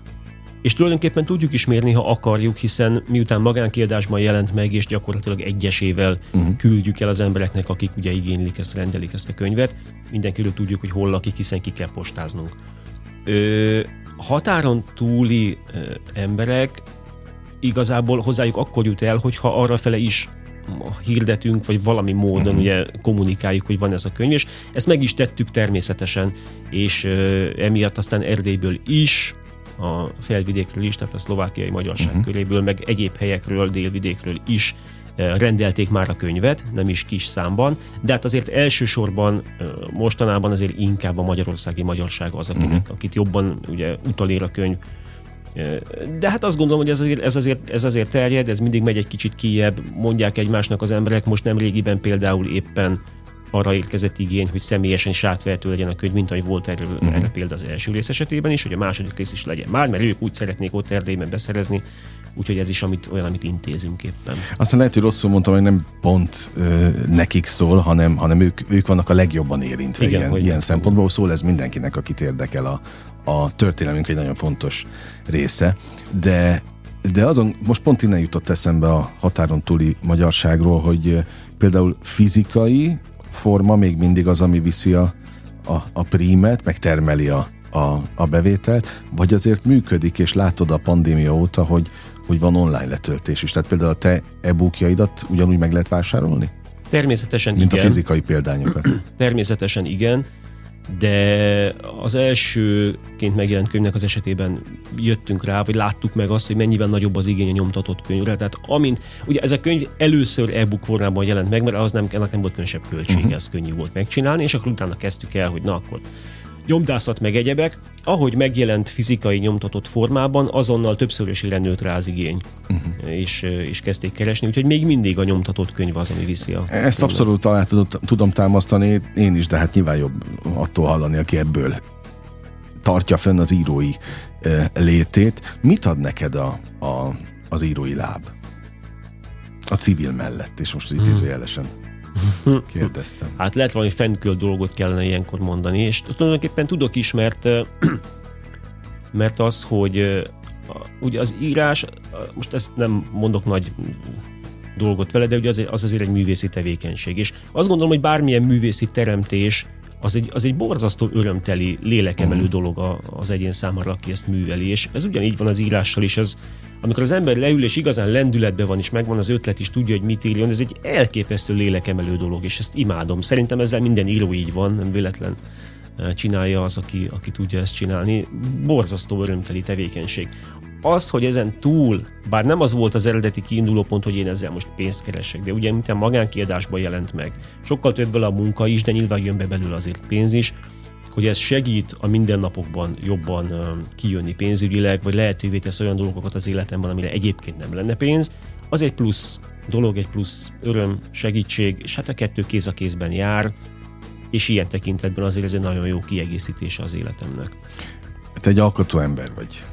és tulajdonképpen tudjuk is mérni, ha akarjuk, hiszen miután magánkiadásban jelent meg, és gyakorlatilag egyesével uh-huh. küldjük el az embereknek, akik ugye igénylik ezt, rendelik ezt a könyvet, mindenkiről tudjuk, hogy hol lakik, hiszen ki kell postáznunk. Ö, határon túli ö, emberek igazából hozzájuk akkor jut el, hogyha arra fele is hirdetünk, vagy valami módon uh-huh. ugye kommunikáljuk, hogy van ez a könyv, és ezt meg is tettük természetesen, és uh, emiatt aztán Erdélyből is, a felvidékről is, tehát a szlovákiai magyarság uh-huh. köréből, meg egyéb helyekről, délvidékről is rendelték már a könyvet, nem is kis számban, de hát azért elsősorban mostanában azért inkább a magyarországi magyarság az, akinek, uh-huh. akit jobban ugye utalér a könyv, de hát azt gondolom, hogy ez azért, ez, azért, ez azért terjed, ez mindig megy egy kicsit kijebb, mondják egymásnak az emberek. Most nem régiben például éppen arra érkezett igény, hogy személyesen is átvehető legyen a könyv, mint ahogy volt erről, uh-huh. erre példa az első rész esetében is, hogy a második rész is legyen már, mert ők úgy szeretnék ott Erdélyben beszerezni, úgyhogy ez is amit, olyan, amit intézünk éppen.
Aztán lehet, hogy rosszul mondtam, hogy nem pont ö, nekik szól, hanem, hanem ők, ők vannak a legjobban érintve Igen, ilyen, ilyen szempontból. Szól ez mindenkinek, akit érdekel a, a történelmünk egy nagyon fontos része. De de azon most pont innen jutott eszembe a határon túli magyarságról, hogy például fizikai forma még mindig az, ami viszi a, a, a prímet, meg termeli a, a, a bevételt, vagy azért működik, és látod a pandémia óta, hogy, hogy van online letöltés is. Tehát például a te e-bookjaidat ugyanúgy meg lehet vásárolni?
Természetesen
Mint
igen.
a fizikai példányokat.
Természetesen igen de az elsőként megjelent könyvnek az esetében jöttünk rá, vagy láttuk meg azt, hogy mennyivel nagyobb az igény a nyomtatott könyvre. Tehát amint, ugye ez a könyv először e-book formában jelent meg, mert az nem, ennek nem volt különösebb költsége, uh-huh. ez könnyű volt megcsinálni, és akkor utána kezdtük el, hogy na akkor nyomdászat meg egyebek, ahogy megjelent fizikai nyomtatott formában, azonnal többszörösére nőtt rá az igény, uh-huh. és, és kezdték keresni, úgyhogy még mindig a nyomtatott könyv az, ami viszi a
Ezt könyvet. abszolút alá tudom támasztani, én is, de hát nyilván jobb attól hallani, aki ebből tartja fönn az írói létét. Mit ad neked a, a, az írói láb? A civil mellett, és most idézőjelesen. Hmm Kérdeztem.
Hát lehet valami fentkölt dolgot kellene ilyenkor mondani, és tulajdonképpen tudok is, mert, mert az, hogy ugye az írás, most ezt nem mondok nagy dolgot vele, de ugye az, az azért egy művészi tevékenység. És azt gondolom, hogy bármilyen művészi teremtés az egy, az egy borzasztó örömteli, lélekemelő uh-huh. dolog az egyén számára, aki ezt műveli. És ez ugyanígy van az írással is. Ez, amikor az ember leül és igazán lendületben van, és megvan az ötlet, és tudja, hogy mit írjon, ez egy elképesztő lélekemelő dolog, és ezt imádom. Szerintem ezzel minden író így van, nem véletlen eh, csinálja az, aki, aki tudja ezt csinálni. Borzasztó örömteli tevékenység az, hogy ezen túl, bár nem az volt az eredeti kiinduló pont, hogy én ezzel most pénzt keresek, de ugye mint a magánkiadásban jelent meg, sokkal több a munka is, de nyilván jön be belőle azért pénz is, hogy ez segít a mindennapokban jobban kijönni pénzügyileg, vagy lehetővé tesz olyan dolgokat az életemben, amire egyébként nem lenne pénz, az egy plusz dolog, egy plusz öröm, segítség, és hát a kettő kéz a kézben jár, és ilyen tekintetben azért ez egy nagyon jó kiegészítése az életemnek.
Te egy alkotó ember vagy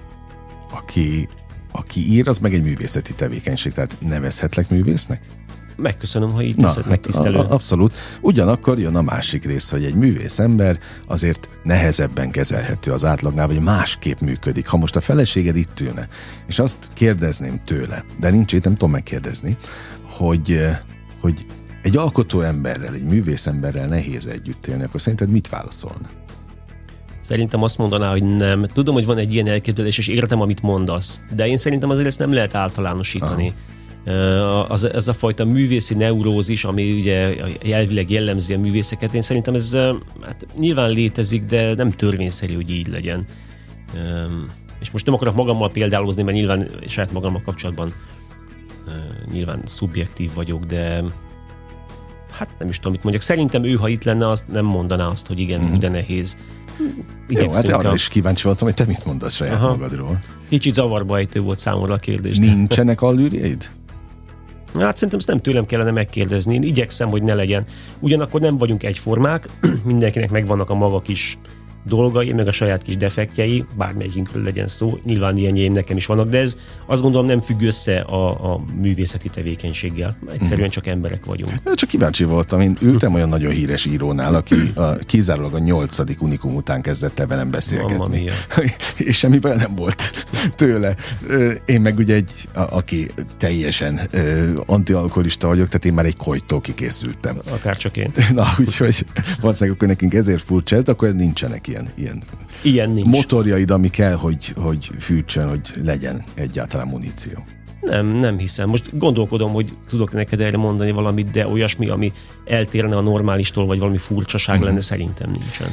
aki, aki ír, az meg egy művészeti tevékenység, tehát nevezhetlek művésznek?
Megköszönöm, ha így teszed, hát megtisztelő.
A, abszolút. Ugyanakkor jön a másik rész, hogy egy művész ember azért nehezebben kezelhető az átlagnál, vagy másképp működik. Ha most a feleséged itt ülne, és azt kérdezném tőle, de nincs itt, nem tudom megkérdezni, hogy, hogy egy alkotó emberrel, egy művész emberrel nehéz együtt élni, akkor szerinted mit válaszolna?
Szerintem azt mondaná, hogy nem. Tudom, hogy van egy ilyen elképzelés, és értem, amit mondasz, de én szerintem azért ezt nem lehet általánosítani. Uh, Az, ez a fajta művészi neurózis, ami ugye elvileg jellemzi a művészeket, én szerintem ez hát nyilván létezik, de nem törvényszerű, hogy így legyen. És most nem akarok magammal példálozni, mert nyilván saját magammal kapcsolatban nyilván szubjektív vagyok, de hát nem is tudom, mit mondjak. Szerintem ő, ha itt lenne, azt nem mondaná azt, hogy igen, mm. de nehéz.
Jó, hát arra is kíváncsi voltam, hogy te mit mondasz saját Aha. magadról.
Kicsit zavarba ejtő volt számomra a kérdés.
Nincsenek allűrjeid?
Hát szerintem ezt nem tőlem kellene megkérdezni. Én igyekszem, hogy ne legyen. Ugyanakkor nem vagyunk egyformák, mindenkinek megvannak a maga kis dolgai, meg a saját kis defektjei, bármelyikinkről legyen szó, nyilván ilyenjeim nekem is vannak, de ez azt gondolom nem függ össze a, a művészeti tevékenységgel. Egyszerűen mhm. csak emberek vagyunk.
Csak kíváncsi voltam, én ültem olyan nagyon híres írónál, aki a, kizárólag a nyolcadik unikum után kezdett el velem beszélgetni. És semmi baj nem volt tőle. Én meg ugye egy, a, aki teljesen antialkoholista vagyok, tehát én már egy kojtól kikészültem.
Akár csak én.
Na, úgyhogy valószínűleg akkor nekünk ezért furcsa ez, de akkor nincsenek ilyen, ilyen,
ilyen nincs.
motorjaid, ami kell, hogy, hogy fűtsön, hogy legyen egyáltalán muníció.
Nem, nem hiszem. Most gondolkodom, hogy tudok neked erre mondani valamit, de olyasmi, ami eltérne a normálistól, vagy valami furcsaság uh-huh. lenne, szerintem nincsen.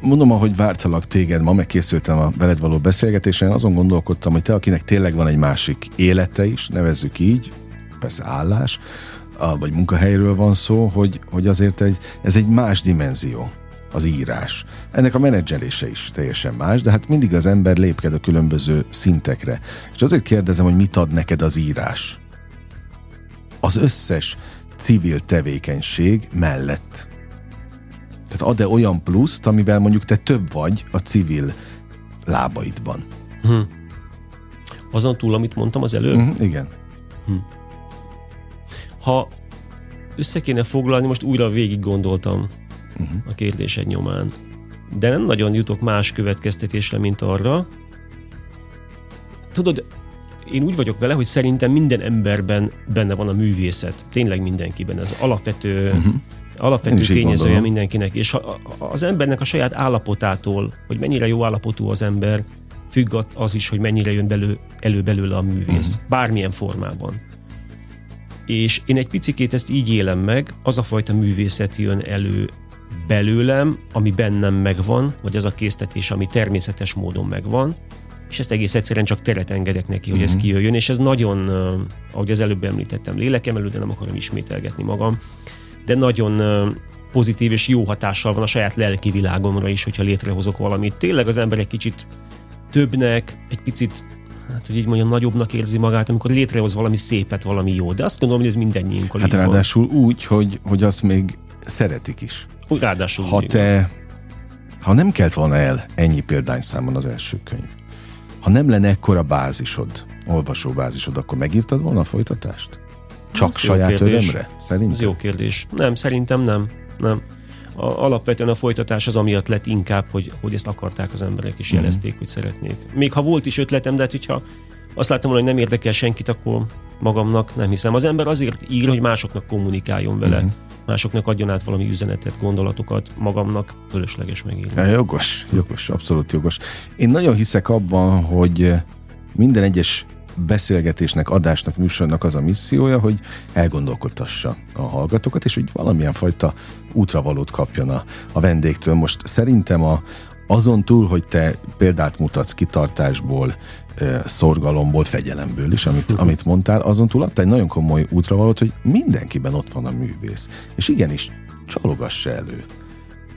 Mondom, ahogy vártalak téged, ma megkészültem a veled való beszélgetésen, azon gondolkodtam, hogy te, akinek tényleg van egy másik élete is, nevezzük így, persze állás, vagy munkahelyről van szó, hogy, hogy azért egy, ez egy más dimenzió az írás. Ennek a menedzselése is teljesen más, de hát mindig az ember lépked a különböző szintekre. És azért kérdezem, hogy mit ad neked az írás? Az összes civil tevékenység mellett Tehát ad-e olyan pluszt, amivel mondjuk te több vagy a civil lábaidban? Hm.
Azon túl, amit mondtam az előbb?
Mm, igen. Hm.
Ha össze kéne foglalni, most újra végig gondoltam uh-huh. a kérdésed nyomán. De nem nagyon jutok más következtetésre, mint arra. Tudod, én úgy vagyok vele, hogy szerintem minden emberben benne van a művészet. Tényleg mindenkiben. Ez alapvető, uh-huh. alapvető tényezője mindenkinek. És ha az embernek a saját állapotától, hogy mennyire jó állapotú az ember, függ az is, hogy mennyire jön belő, elő belőle a művész. Uh-huh. Bármilyen formában. És én egy picikét ezt így élem meg, az a fajta művészet jön elő belőlem, ami bennem megvan, vagy az a késztetés, ami természetes módon megvan, és ezt egész egyszerűen csak teret engedek neki, hogy mm-hmm. ez mhm. kijöjjön, és ez nagyon, ahogy az előbb említettem, lélekemelő, de nem akarom ismételgetni magam, de nagyon pozitív és jó hatással van a saját lelki világomra is, hogyha létrehozok valamit. Tényleg az ember egy kicsit többnek, egy picit hát hogy így mondjam, nagyobbnak érzi magát, amikor létrehoz valami szépet, valami jó. De azt gondolom, hogy ez mindennyiunkkal
Hát ráadásul van. úgy, hogy, hogy azt még szeretik is.
Ráadásul
ha te, ha nem kelt volna el ennyi példányszámon az első könyv, ha nem lenne ekkora bázisod, olvasó bázisod, akkor megírtad volna a folytatást? Csak Ez saját örömre? Szerintem?
Ez jó kérdés. Nem, szerintem nem. Nem. A, alapvetően a folytatás az amiatt lett inkább, hogy, hogy ezt akarták az emberek, és mhm. jelezték, mm. hogy szeretnék. Még ha volt is ötletem, de hát, hogyha azt láttam volna, hogy nem érdekel senkit, akkor magamnak nem hiszem. Az ember azért ír, hogy másoknak kommunikáljon vele. Mm másoknak adjon át valami üzenetet, gondolatokat, magamnak fölösleges megírni.
Ja, jogos, jogos, abszolút jogos. Én nagyon hiszek abban, hogy minden egyes beszélgetésnek, adásnak, műsornak az a missziója, hogy elgondolkodtassa a hallgatókat, és hogy valamilyen fajta útravalót kapjon a, a vendégtől. Most szerintem a, azon túl, hogy te példát mutatsz kitartásból, szorgalomból, fegyelemből is, amit, amit mondtál, azon túl adta egy nagyon komoly útravalót, hogy mindenkiben ott van a művész. És igenis, csalogassa elő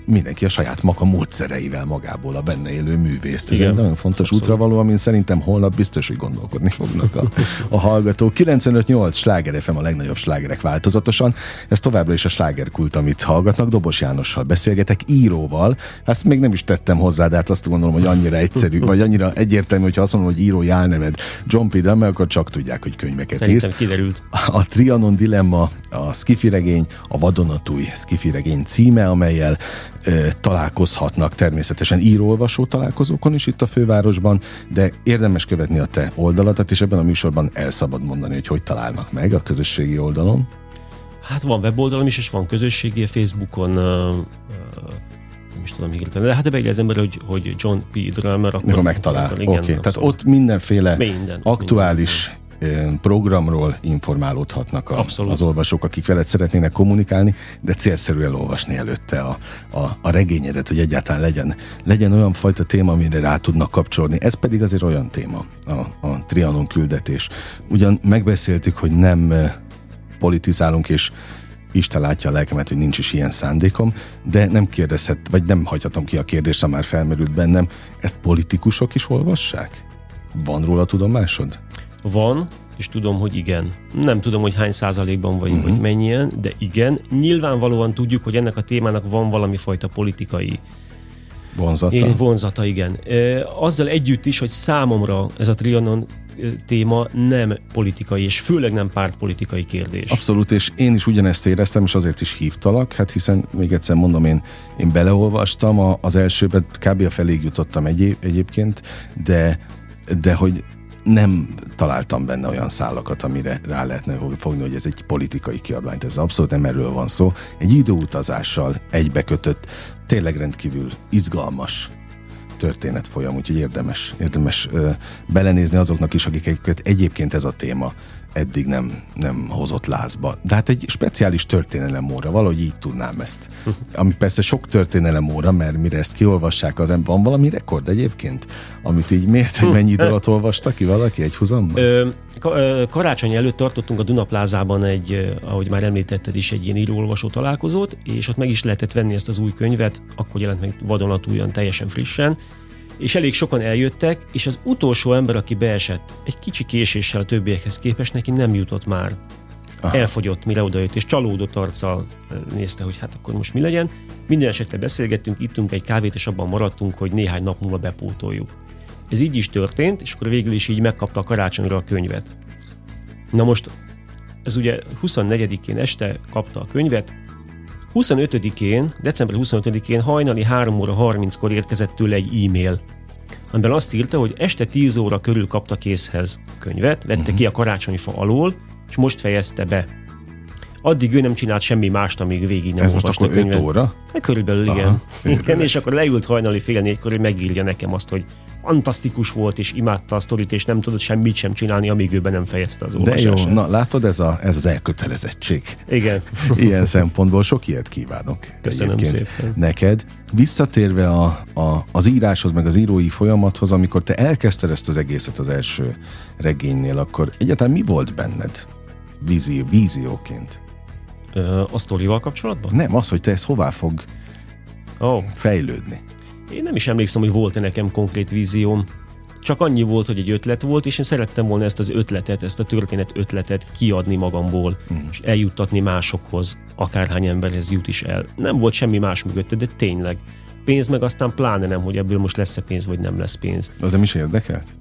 mindenki a saját maga módszereivel magából a benne élő művészt. Ez Igen. egy nagyon fontos Abszolút. útravaló, amin szerintem holnap biztos, hogy gondolkodni fognak a, a hallgatók. 95-8 sláger FM a legnagyobb slágerek változatosan. Ez továbbra is a slágerkult, amit hallgatnak. Dobos Jánossal beszélgetek, íróval. Ezt még nem is tettem hozzá, de hát azt gondolom, hogy annyira egyszerű, vagy annyira egyértelmű, hogyha azt mondom, hogy írói álneved John P. Drummer, akkor csak tudják, hogy könyveket
Szerintem írsz. kiderült.
A Trianon Dilemma, a Skifi regény, a Vadonatúj Skifi regény címe, amelyel találkozhatnak természetesen írólvasó találkozókon is itt a fővárosban, de érdemes követni a te oldaladat, és ebben a műsorban el szabad mondani, hogy hogy találnak meg a közösségi oldalon.
Hát van weboldalam is, és van közösségi Facebookon, nem is tudom hirtelen, de hát beírja az ember, hogy, hogy John P. Drummer,
akkor, akkor megtalál. Oké, okay. tehát ott mindenféle minden, aktuális minden programról informálódhatnak a, az olvasók, akik veled szeretnének kommunikálni, de célszerű elolvasni előtte a, a, a regényedet, hogy egyáltalán legyen, legyen olyan fajta téma, amire rá tudnak kapcsolni. Ez pedig azért olyan téma, a, a Trianon küldetés. Ugyan megbeszéltük, hogy nem politizálunk, és Isten látja a lelkemet, hogy nincs is ilyen szándékom, de nem kérdezhet, vagy nem hagyhatom ki a kérdést, ha már felmerült bennem. Ezt politikusok is olvassák? Van róla tudomásod?
Van, és tudom, hogy igen. Nem tudom, hogy hány százalékban vagy, uh-huh. vagy mennyien, de igen. Nyilvánvalóan tudjuk, hogy ennek a témának van valami fajta politikai
vonzata.
Én, vonzata, igen. Azzal együtt is, hogy számomra ez a Trianon téma nem politikai, és főleg nem pártpolitikai kérdés.
Abszolút, és én is ugyanezt éreztem, és azért is hívtalak, hát hiszen még egyszer mondom, én, én beleolvastam, a, az elsőben kb. a feléig jutottam egyéb, egyébként, de, de hogy nem találtam benne olyan szálakat, amire rá lehetne fogni, hogy ez egy politikai kiadványt. Ez abszolút nem erről van szó. Egy időutazással egybekötött, tényleg rendkívül izgalmas történet folyam, úgyhogy érdemes, érdemes ö, belenézni azoknak is, akiket egyébként ez a téma eddig nem, nem hozott lázba. De hát egy speciális történelem óra, valahogy így tudnám ezt. Ami persze sok történelem óra, mert mire ezt kiolvassák, az van valami rekord egyébként, amit így miért, hogy mennyi idő alatt olvasta ki valaki egy húzamban?
karácsony előtt tartottunk a Dunaplázában egy, ahogy már említetted is, egy ilyen írólvasó találkozót, és ott meg is lehetett venni ezt az új könyvet, akkor jelent meg vadonatújan, teljesen frissen, és elég sokan eljöttek, és az utolsó ember, aki beesett, egy kicsi késéssel a többiekhez képest neki nem jutott már Aha. elfogyott, mire odajött, és csalódott arccal nézte, hogy hát akkor most mi legyen. Minden esetre beszélgettünk, ittunk egy kávét, és abban maradtunk, hogy néhány nap múlva bepótoljuk. Ez így is történt, és akkor végül is így megkapta a karácsonyra a könyvet. Na most, ez ugye 24-én este kapta a könyvet, 25-én, december 25-én hajnali 3 óra 30-kor érkezett tőle egy e-mail, amiben azt írta, hogy este 10 óra körül kapta készhez könyvet, vette uh-huh. ki a karácsonyfa alól, és most fejezte be. Addig ő nem csinált semmi mást, amíg végig nem
Ez most akkor 5 óra?
Hát körülbelül Aha, igen. igen és akkor leült hajnali fél négykor, hogy megírja nekem azt, hogy fantasztikus volt, és imádta a sztorit, és nem tudott semmit sem csinálni, amíg ő be nem fejezte az olvasását.
De jó, na látod, ez, a, ez az elkötelezettség.
Igen.
Ilyen szempontból sok ilyet kívánok.
Köszönöm szépen.
Neked. Visszatérve a, a, az íráshoz, meg az írói folyamathoz, amikor te elkezdted ezt az egészet az első regénynél, akkor egyáltalán mi volt benned vízió, vízióként?
Ö, a sztorival kapcsolatban?
Nem, az, hogy te ezt hová fog oh. fejlődni.
Én nem is emlékszem, hogy volt-e nekem konkrét vízióm. Csak annyi volt, hogy egy ötlet volt, és én szerettem volna ezt az ötletet, ezt a történet ötletet kiadni magamból, mm. és eljuttatni másokhoz, akárhány emberhez jut is el. Nem volt semmi más mögötte, de tényleg. Pénz meg aztán pláne nem, hogy ebből most lesz-e pénz, vagy nem lesz pénz.
Az nem is érdekelt?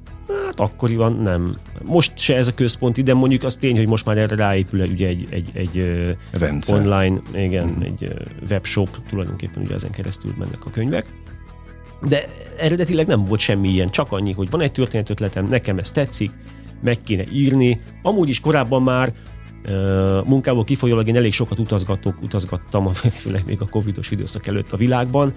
Hát akkoriban nem. Most se ez a központi, de mondjuk az tény, hogy most már erre ráépül ugye egy, egy, egy
Rendszer.
online, igen, mm. egy webshop, tulajdonképpen ugye ezen keresztül mennek a könyvek. De eredetileg nem volt semmi ilyen, csak annyi, hogy van egy történetötletem, nekem ez tetszik, meg kéne írni. Amúgy is korábban már munkából kifolyólag én elég sokat utazgatok, utazgattam, főleg még a covidos időszak előtt a világban,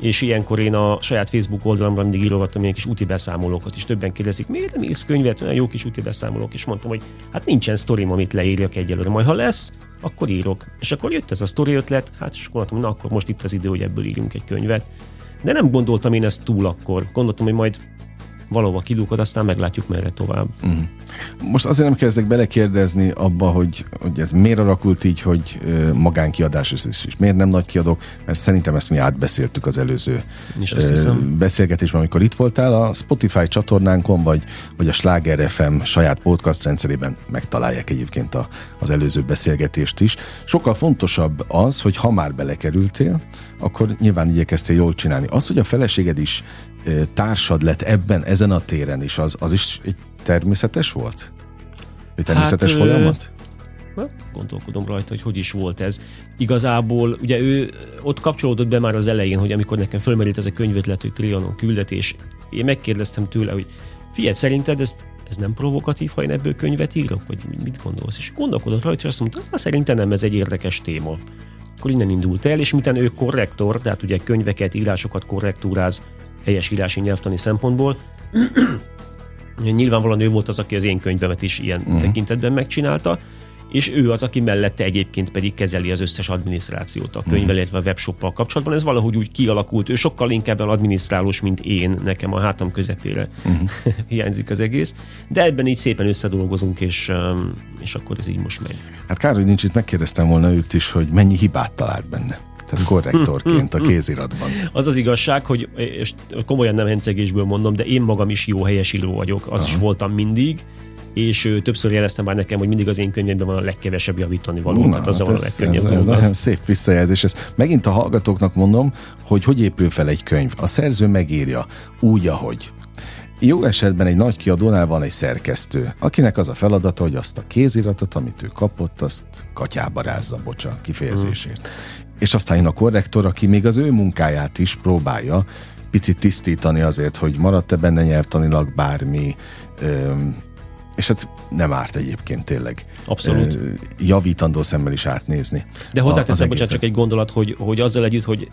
és ilyenkor én a saját Facebook oldalamra mindig írogattam ilyen kis úti beszámolókat, és többen kérdezik, miért nem írsz könyvet, olyan jó kis úti beszámolók, és mondtam, hogy hát nincsen sztorim, amit leírjak egyelőre, majd ha lesz, akkor írok. És akkor jött ez a sztori ötlet, hát és akkor mondtam, na akkor most itt az idő, hogy ebből írjunk egy könyvet. De nem gondoltam én ezt túl akkor. Gondoltam, hogy majd valahova kilukad, aztán meglátjuk merre tovább. Uh-huh.
Most azért nem kezdek belekérdezni abba, hogy, hogy ez miért alakult így, hogy magánkiadás és, és miért nem nagy kiadók, mert szerintem ezt mi átbeszéltük az előző beszélgetésben, amikor itt voltál. A Spotify csatornánkon, vagy, vagy a Sláger FM saját podcast rendszerében megtalálják egyébként a, az előző beszélgetést is. Sokkal fontosabb az, hogy ha már belekerültél, akkor nyilván igyekeztél jól csinálni. Az, hogy a feleséged is társad lett ebben, ezen a téren is, az, az is egy természetes volt? Egy természetes hát, folyamat?
Na, gondolkodom rajta, hogy hogy is volt ez. Igazából ugye ő ott kapcsolódott be már az elején, hogy amikor nekem fölmerült ez a könyvetlet, hogy Trianon küldetés, én megkérdeztem tőle, hogy figyelj, szerinted ezt, ez nem provokatív, ha én ebből könyvet írok, vagy mit gondolsz? És gondolkodott rajta, és azt mondta, szerintem nem, ez egy érdekes téma. Akkor innen indult el, és miten ő korrektor, tehát ugye könyveket, írásokat korrektúráz helyes írási nyelvtani szempontból, Nyilvánvalóan ő volt az, aki az én könyvemet is ilyen uh-huh. tekintetben megcsinálta, és ő az, aki mellette egyébként pedig kezeli az összes adminisztrációt a könyvvel, uh-huh. illetve a webshoppal kapcsolatban. Ez valahogy úgy kialakult. Ő sokkal inkább adminisztrálós, mint én, nekem a hátam közepére uh-huh. hiányzik az egész. De ebben így szépen összedolgozunk, és, um, és akkor ez így most megy.
Hát kár, hogy nincs itt, megkérdeztem volna őt is, hogy mennyi hibát talált benne tehát korrektorként a kéziratban.
Az az igazság, hogy és komolyan nem hencegésből mondom, de én magam is jó helyesíró vagyok, az Aha. is voltam mindig, és ő, többször jeleztem már nekem, hogy mindig az én könyvemben van a legkevesebb javítani való, Na, tehát az hát van a legkönnyebb. Ez, ez
nagyon szép visszajelzés. Ez megint a hallgatóknak mondom, hogy hogy épül fel egy könyv. A szerző megírja úgy, ahogy. Jó esetben egy nagy kiadónál van egy szerkesztő, akinek az a feladata, hogy azt a kéziratot, amit ő kapott, azt katyába rázza, bocsa, kifejezésért. Hmm és aztán jön a korrektor, aki még az ő munkáját is próbálja picit tisztítani azért, hogy maradt-e benne nyelvtanilag bármi, és hát nem árt egyébként tényleg.
Abszolút.
Javítandó szemmel is átnézni.
De hozzáteszem, bocsánat, csak egy gondolat, hogy, hogy azzal együtt, hogy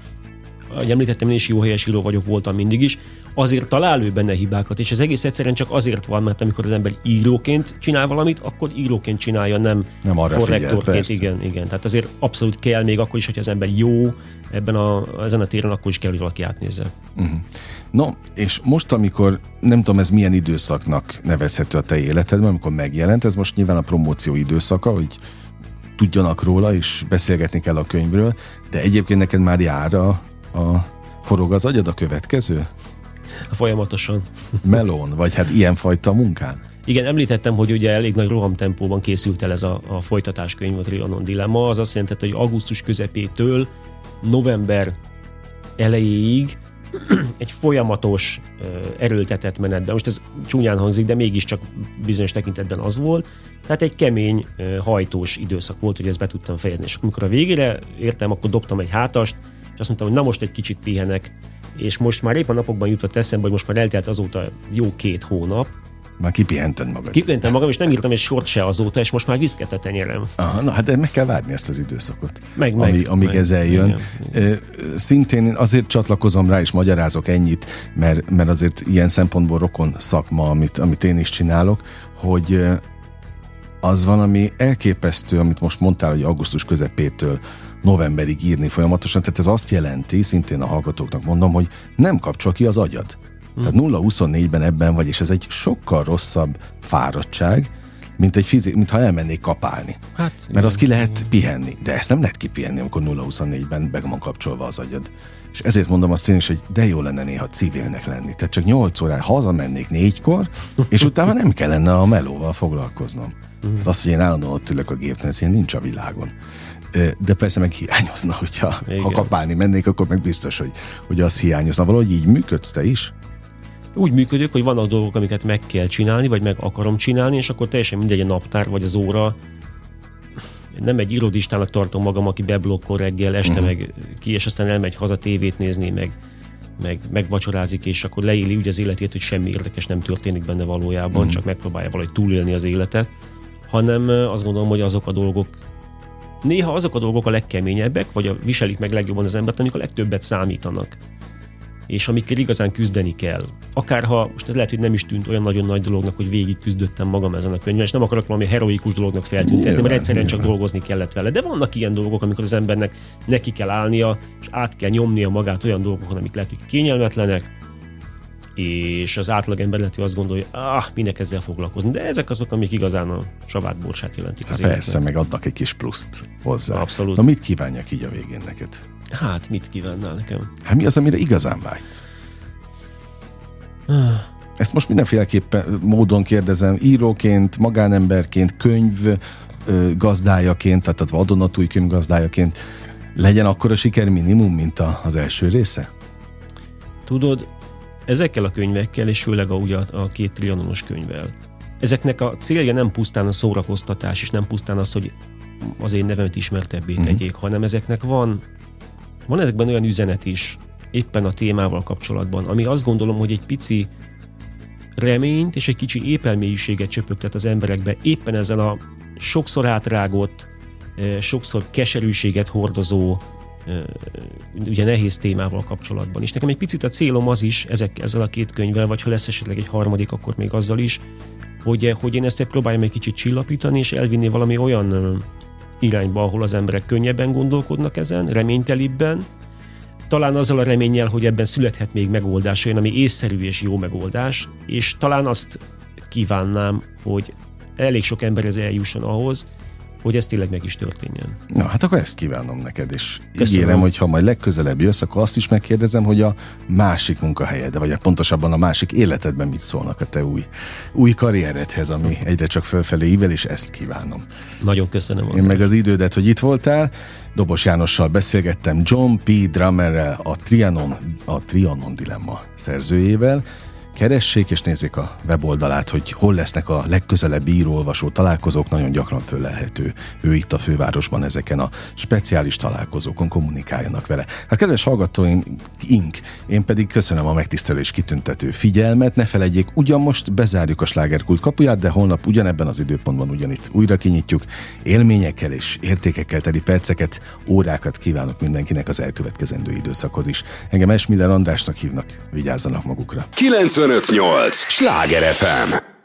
ahogy említettem, én is jó helyes író vagyok, voltam mindig is, azért talál ő benne hibákat, és ez egész egyszerűen csak azért van, mert amikor az ember íróként csinál valamit, akkor íróként csinálja, nem,
nem arra korrektorként.
Figyel, igen, igen. Tehát azért abszolút kell még akkor is, hogy az ember jó ebben a, ezen a téren, akkor is kell, hogy valaki átnézze. Uh-huh.
No, és most, amikor nem tudom, ez milyen időszaknak nevezhető a te életedben, amikor megjelent, ez most nyilván a promóció időszaka, hogy tudjanak róla, és beszélgetni kell a könyvről, de egyébként neked már jár a, a forog az agyad a következő?
Folyamatosan.
Melón, vagy hát ilyenfajta munkán?
Igen, említettem, hogy ugye elég nagy rohamtempóban készült el ez a, a folytatáskönyv, a Trianon Dilemma. Az azt jelenti, hogy augusztus közepétől november elejéig egy folyamatos, erőltetett menetben. Most ez csúnyán hangzik, de mégiscsak bizonyos tekintetben az volt. Tehát egy kemény, hajtós időszak volt, hogy ezt be tudtam fejezni. És amikor a végére értem, akkor dobtam egy hátast, és azt mondtam, hogy na most egy kicsit pihenek, és most már épp a napokban jutott eszembe, hogy most már eltelt azóta jó két hónap,
már kipihented magad.
Kipihentem magam, és nem írtam egy sort se azóta, és most már viszket a tenyerem.
Aha, na hát de meg kell várni ezt az időszakot,
meg,
ami,
meg,
amíg
meg,
ez eljön.
Igen,
igen. Szintén azért csatlakozom rá, és magyarázok ennyit, mert, mert azért ilyen szempontból rokon szakma, amit, amit én is csinálok, hogy az valami elképesztő, amit most mondtál, hogy augusztus közepétől novemberig írni folyamatosan, tehát ez azt jelenti, szintén a hallgatóknak mondom, hogy nem kapcsol ki az agyad. Tehát 0-24-ben ebben vagy, és ez egy sokkal rosszabb fáradtság, mint, egy fizik, mint ha elmennék kapálni. Hát, Mert igen, azt ki lehet pihenni, de ezt nem lehet kipihenni, amikor 0-24-ben be van kapcsolva az agyad. És ezért mondom azt én is, hogy de jó lenne néha civilnek lenni. Tehát csak 8 órán hazamennék négykor, és utána nem kellene a melóval foglalkoznom. Mm. Tehát azt, hogy én állandóan ott ülök a gépnél, ez ilyen nincs a világon. De persze meg hiányozna, hogyha Igen. ha kapálni mennék, akkor meg biztos, hogy, hogy az hiányozna. Valahogy így működsz te is?
Úgy működik, hogy vannak dolgok, amiket meg kell csinálni, vagy meg akarom csinálni, és akkor teljesen mindegy a naptár, vagy az óra. Nem egy irodistának tartom magam, aki beblokkol reggel, este uh-huh. meg ki, és aztán elmegy haza tévét nézni, meg, meg megvacsorázik, és akkor leéli úgy az életét, hogy semmi érdekes nem történik benne valójában, uh-huh. csak megpróbálja valahogy túlélni az életet, hanem azt gondolom, hogy azok a dolgok, néha azok a dolgok a legkeményebbek, vagy a viselik meg legjobban az embert, amik a legtöbbet számítanak és amikkel igazán küzdeni kell. Akárha, most ez lehet, hogy nem is tűnt olyan nagyon nagy dolognak, hogy végig küzdöttem magam ezen a könyvben, és nem akarok valami heroikus dolognak feltüntetni, mert egyszerűen csak dolgozni kellett vele. De vannak ilyen dolgok, amikor az embernek neki kell állnia, és át kell nyomnia magát olyan dolgokon, amik lehet, hogy kényelmetlenek, és az átlagember lehet, hogy azt gondolja, ah, minek ezzel foglalkozni. De ezek azok, amik igazán a savát borsát jelentik
hát Persze, életben. meg adnak egy kis pluszt hozzá.
Abszolút.
Na mit kívánjak így a végén neked?
Hát, mit kívánnál nekem?
Hát mi az, amire igazán vágysz? Ezt most mindenféleképpen módon kérdezem, íróként, magánemberként, könyv gazdájaként, tehát vadonatúj könyv gazdájaként, legyen akkor a siker minimum, mint a, az első része?
Tudod, ezekkel a könyvekkel, és főleg a, ugye a két trianonos könyvvel, ezeknek a célja nem pusztán a szórakoztatás, és nem pusztán az, hogy az én nevemet ismertebbé uh-huh. tegyék, hanem ezeknek van van ezekben olyan üzenet is, éppen a témával kapcsolatban, ami azt gondolom, hogy egy pici reményt és egy kicsi épelmélyűséget csöpögtet az emberekbe éppen ezen a sokszor átrágott, sokszor keserűséget hordozó, ugye nehéz témával kapcsolatban. És nekem egy picit a célom az is, ezek, ezzel a két könyvvel, vagy ha lesz esetleg egy harmadik, akkor még azzal is, hogy, hogy én ezt próbáljam egy kicsit csillapítani, és elvinni valami olyan irányba, ahol az emberek könnyebben gondolkodnak ezen, reménytelibben, talán azzal a reménnyel, hogy ebben születhet még megoldás, olyan, ami észszerű és jó megoldás, és talán azt kívánnám, hogy elég sok ember ez eljusson ahhoz, hogy ez tényleg meg is történjen.
Na, hát akkor ezt kívánom neked, és Köszönöm. ígérem, hogy ha majd legközelebb jössz, akkor azt is megkérdezem, hogy a másik munkahelyed, vagy pontosabban a másik életedben mit szólnak a te új, új karrieredhez, ami egyre csak fölfelé ível, és ezt kívánom.
Nagyon köszönöm.
András. Én meg az idődet, hogy itt voltál. Dobos Jánossal beszélgettem, John P. Drummerrel, a Trianon, a Trianon Dilemma szerzőjével, keressék és nézzék a weboldalát, hogy hol lesznek a legközelebbi író-olvasó találkozók, nagyon gyakran fölelhető. Ő itt a fővárosban ezeken a speciális találkozókon kommunikáljanak vele. Hát kedves hallgatóim, ink, én pedig köszönöm a megtisztelés kitüntető figyelmet, ne felejtjék, ugyan most bezárjuk a slágerkult kapuját, de holnap ugyanebben az időpontban ugyanitt újra kinyitjuk. Élményekkel és értékekkel teli perceket, órákat kívánok mindenkinek az elkövetkezendő időszakhoz is. Engem Esmiller Andrásnak hívnak, vigyázzanak magukra.
90 958! Sláger FM!